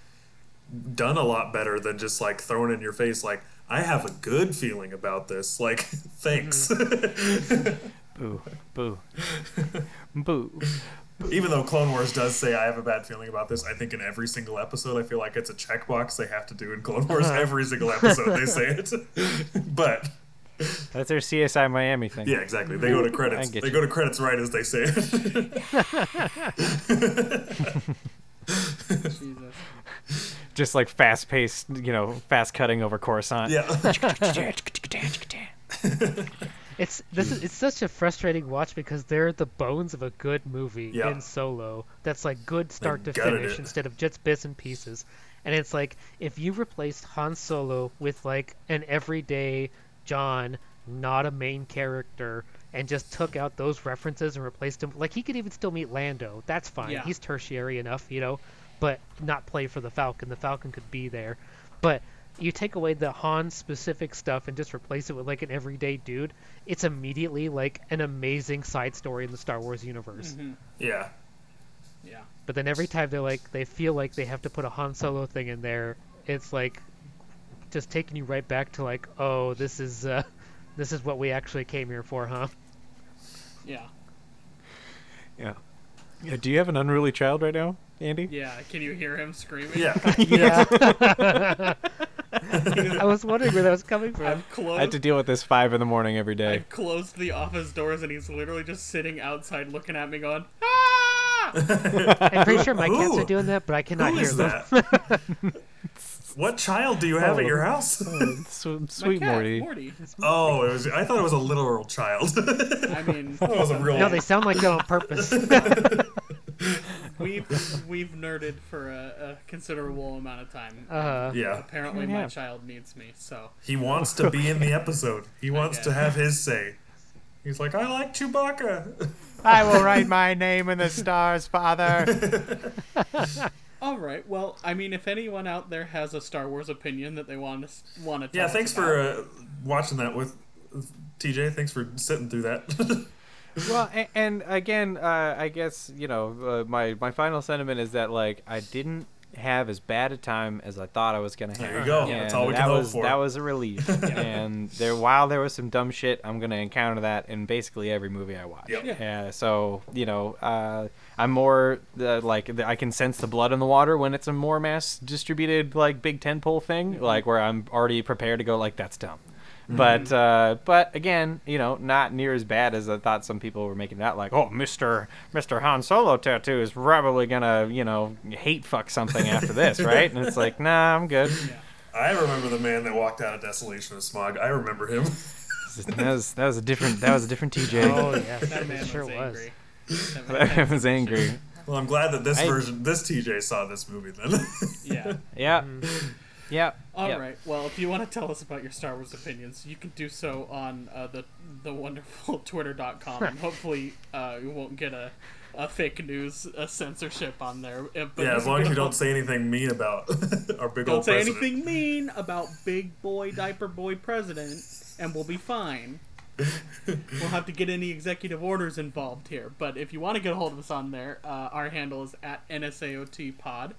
Speaker 3: done a lot better than just like thrown in your face like I have a good feeling about this. Like, thanks. Mm-hmm.
Speaker 4: Boo, boo, boo.
Speaker 3: Even though Clone Wars does say I have a bad feeling about this, I think in every single episode, I feel like it's a checkbox they have to do in Clone Wars. Uh-huh. Every single episode, they say it. but
Speaker 4: That's their CSI Miami thing.
Speaker 3: yeah, exactly. They go to credits. They
Speaker 4: you.
Speaker 3: go to credits right as they say it.
Speaker 1: Jesus.
Speaker 4: Just like fast paced, you know, fast cutting over Coruscant.
Speaker 3: yeah.
Speaker 2: It's this is it's such a frustrating watch because they're the bones of a good movie
Speaker 3: Yeah.
Speaker 2: in Solo. That's like good start to finish
Speaker 3: it.
Speaker 2: instead of just bits and pieces. And it's like if you replaced Han Solo with like an everyday John, not a main character, and just took out those references and replaced him like he could even still meet Lando. That's fine.
Speaker 1: Yeah.
Speaker 2: He's tertiary enough, you know, but not play for the Falcon. The Falcon could be there. But you take away the Han specific stuff and just replace it with like an everyday dude, it's immediately like an amazing side story in the Star Wars universe.
Speaker 1: Mhm.
Speaker 3: Yeah.
Speaker 1: Yeah.
Speaker 2: But then every time they're like they feel like they have to put a Han Solo thing in there, it's like just taking you right back to like, oh, this is uh this is what we actually came here for, huh?
Speaker 1: Yeah.
Speaker 4: Yeah. Yeah. Do you have an unruly child right now, Andy?
Speaker 1: Yeah. Can you hear him screaming?
Speaker 3: Yeah.
Speaker 2: Yeah. I was wondering where that was coming from.
Speaker 1: I've closed.
Speaker 4: I had to deal with this five in the morning every day.
Speaker 1: I've closed the office doors and he's literally just sitting outside looking at me going, ah!
Speaker 2: I'm pretty sure my cats are doing that, but I cannot
Speaker 3: Who
Speaker 2: hear
Speaker 3: is
Speaker 2: them.
Speaker 3: that? what child do you have at
Speaker 4: Oh.
Speaker 3: your house?
Speaker 4: Sw-
Speaker 1: My
Speaker 4: Sweet
Speaker 1: cat,
Speaker 4: Morty.
Speaker 1: Morty.
Speaker 3: Oh, it was. I thought it was a literal child.
Speaker 1: I mean,
Speaker 3: it was a real.
Speaker 2: No, they sound like that on purpose.
Speaker 1: We've we've nerded for a, a considerable amount of time.
Speaker 2: Uh,
Speaker 3: yeah.
Speaker 1: Apparently,
Speaker 4: Yeah.
Speaker 1: my child needs me. So
Speaker 3: He wants to be in the episode. He wants to have his say. He's like, I like Chewbacca.
Speaker 4: I will write my name in the stars, Father.
Speaker 1: All right. Well, I mean, if anyone out there has a Star Wars opinion that they want to want to
Speaker 3: yeah,
Speaker 1: us
Speaker 3: thanks
Speaker 1: about,
Speaker 3: for uh, watching that with with TJ. Thanks for sitting through that.
Speaker 4: well, and, and again, uh, I guess you know uh, my my final sentiment is that like I didn't have as bad a time as I thought I was gonna have.
Speaker 3: There you go.
Speaker 4: And
Speaker 3: That's all we
Speaker 4: that
Speaker 3: can hope
Speaker 4: was
Speaker 3: for.
Speaker 4: that was a relief. and there, while there was some dumb shit, I'm gonna encounter that in basically every movie I watch.
Speaker 3: Yep.
Speaker 1: Yeah.
Speaker 4: Uh, so you know, uh, I'm more uh, like I can sense the blood in the water when it's a more mass distributed like big tentpole thing, like where I'm already prepared to go like that's dumb.
Speaker 3: Mm-hmm.
Speaker 4: But uh, but again, you know, not near as bad as I thought some people were making it out. Like, oh, Mister Mister Han Solo tattoo is probably gonna you know hate fuck something after this, right? And it's like, nah, I'm good.
Speaker 3: I remember the man that walked out of Desolation of Smaug. I remember him.
Speaker 4: That was that was a different that was a different TJ.
Speaker 2: oh yeah,
Speaker 1: that man
Speaker 2: it sure
Speaker 1: was
Speaker 2: was.
Speaker 1: angry. That man
Speaker 4: I
Speaker 1: had
Speaker 4: was angry.
Speaker 3: Well, I'm glad that this
Speaker 4: I-
Speaker 3: version, this TJ saw this movie then.
Speaker 1: Yeah.
Speaker 4: Yeah,
Speaker 2: Mm.
Speaker 4: Yeah.
Speaker 1: All
Speaker 4: yeah.
Speaker 1: right. Well, if you want to tell us about your Star Wars opinions, you can do so on uh, the the wonderful Twitter.com, and hopefully uh, you won't get a, a fake news a censorship on there. Uh, but
Speaker 3: yeah, as long as you don't say anything mean about our big old don't
Speaker 1: say
Speaker 3: president.
Speaker 1: anything mean about Big Boy Diaper Boy President, and we'll be fine. we'll have to get any executive orders involved here. But if you want to get a hold of us on there, uh, our handle is at NSAOT Pod.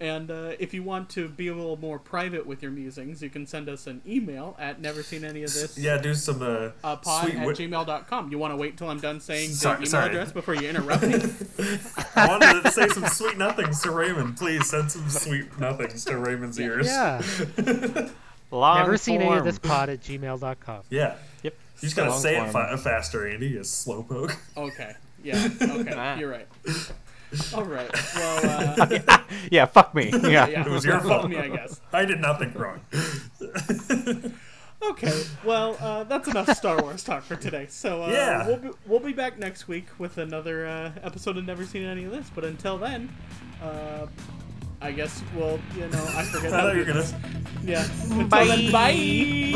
Speaker 1: And uh, if you want to be a little more private with your musings, you can send us an email at never seen any of this
Speaker 3: Yeah, do some uh,
Speaker 1: uh, pod
Speaker 3: sweet.
Speaker 1: at
Speaker 3: wit-
Speaker 1: gmail.com. You want to wait till I'm done saying the email
Speaker 3: sorry.
Speaker 1: address before you interrupt me?
Speaker 3: I wanted to say some sweet nothings to Raymond. Please send some sweet nothings to Raymond's ears.
Speaker 2: Yeah.
Speaker 4: Long
Speaker 2: Never seen any of this pod at gmail.com.
Speaker 3: Yeah.
Speaker 4: Yep.
Speaker 3: You just gotta
Speaker 4: Long
Speaker 3: say
Speaker 4: form.
Speaker 3: it fa- faster, Andy. You slowpoke.
Speaker 1: Okay. Yeah. Okay.
Speaker 4: Ah.
Speaker 1: You're right. All right. Well, uh,
Speaker 4: Yeah, fuck me. Yeah.
Speaker 1: yeah.
Speaker 3: It was your fault.
Speaker 1: me, I guess.
Speaker 3: I did nothing wrong.
Speaker 1: Okay, well, uh, that's enough Star Wars talk for today. So uh,
Speaker 3: Yeah.
Speaker 1: we'll be, we'll be back next week with another uh, episode of Never Seen Any of This. But until then, uh, I guess we'll, you know, I forget.
Speaker 3: I
Speaker 1: how
Speaker 3: thought you were gonna.
Speaker 1: this. Yeah. Until then, bye.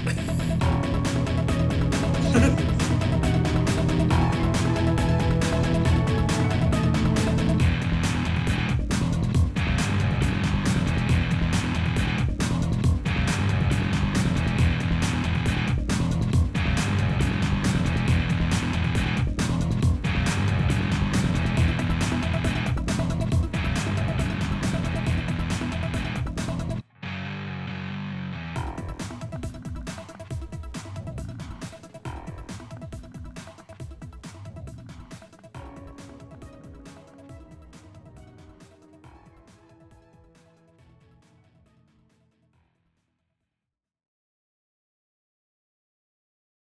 Speaker 3: Bye.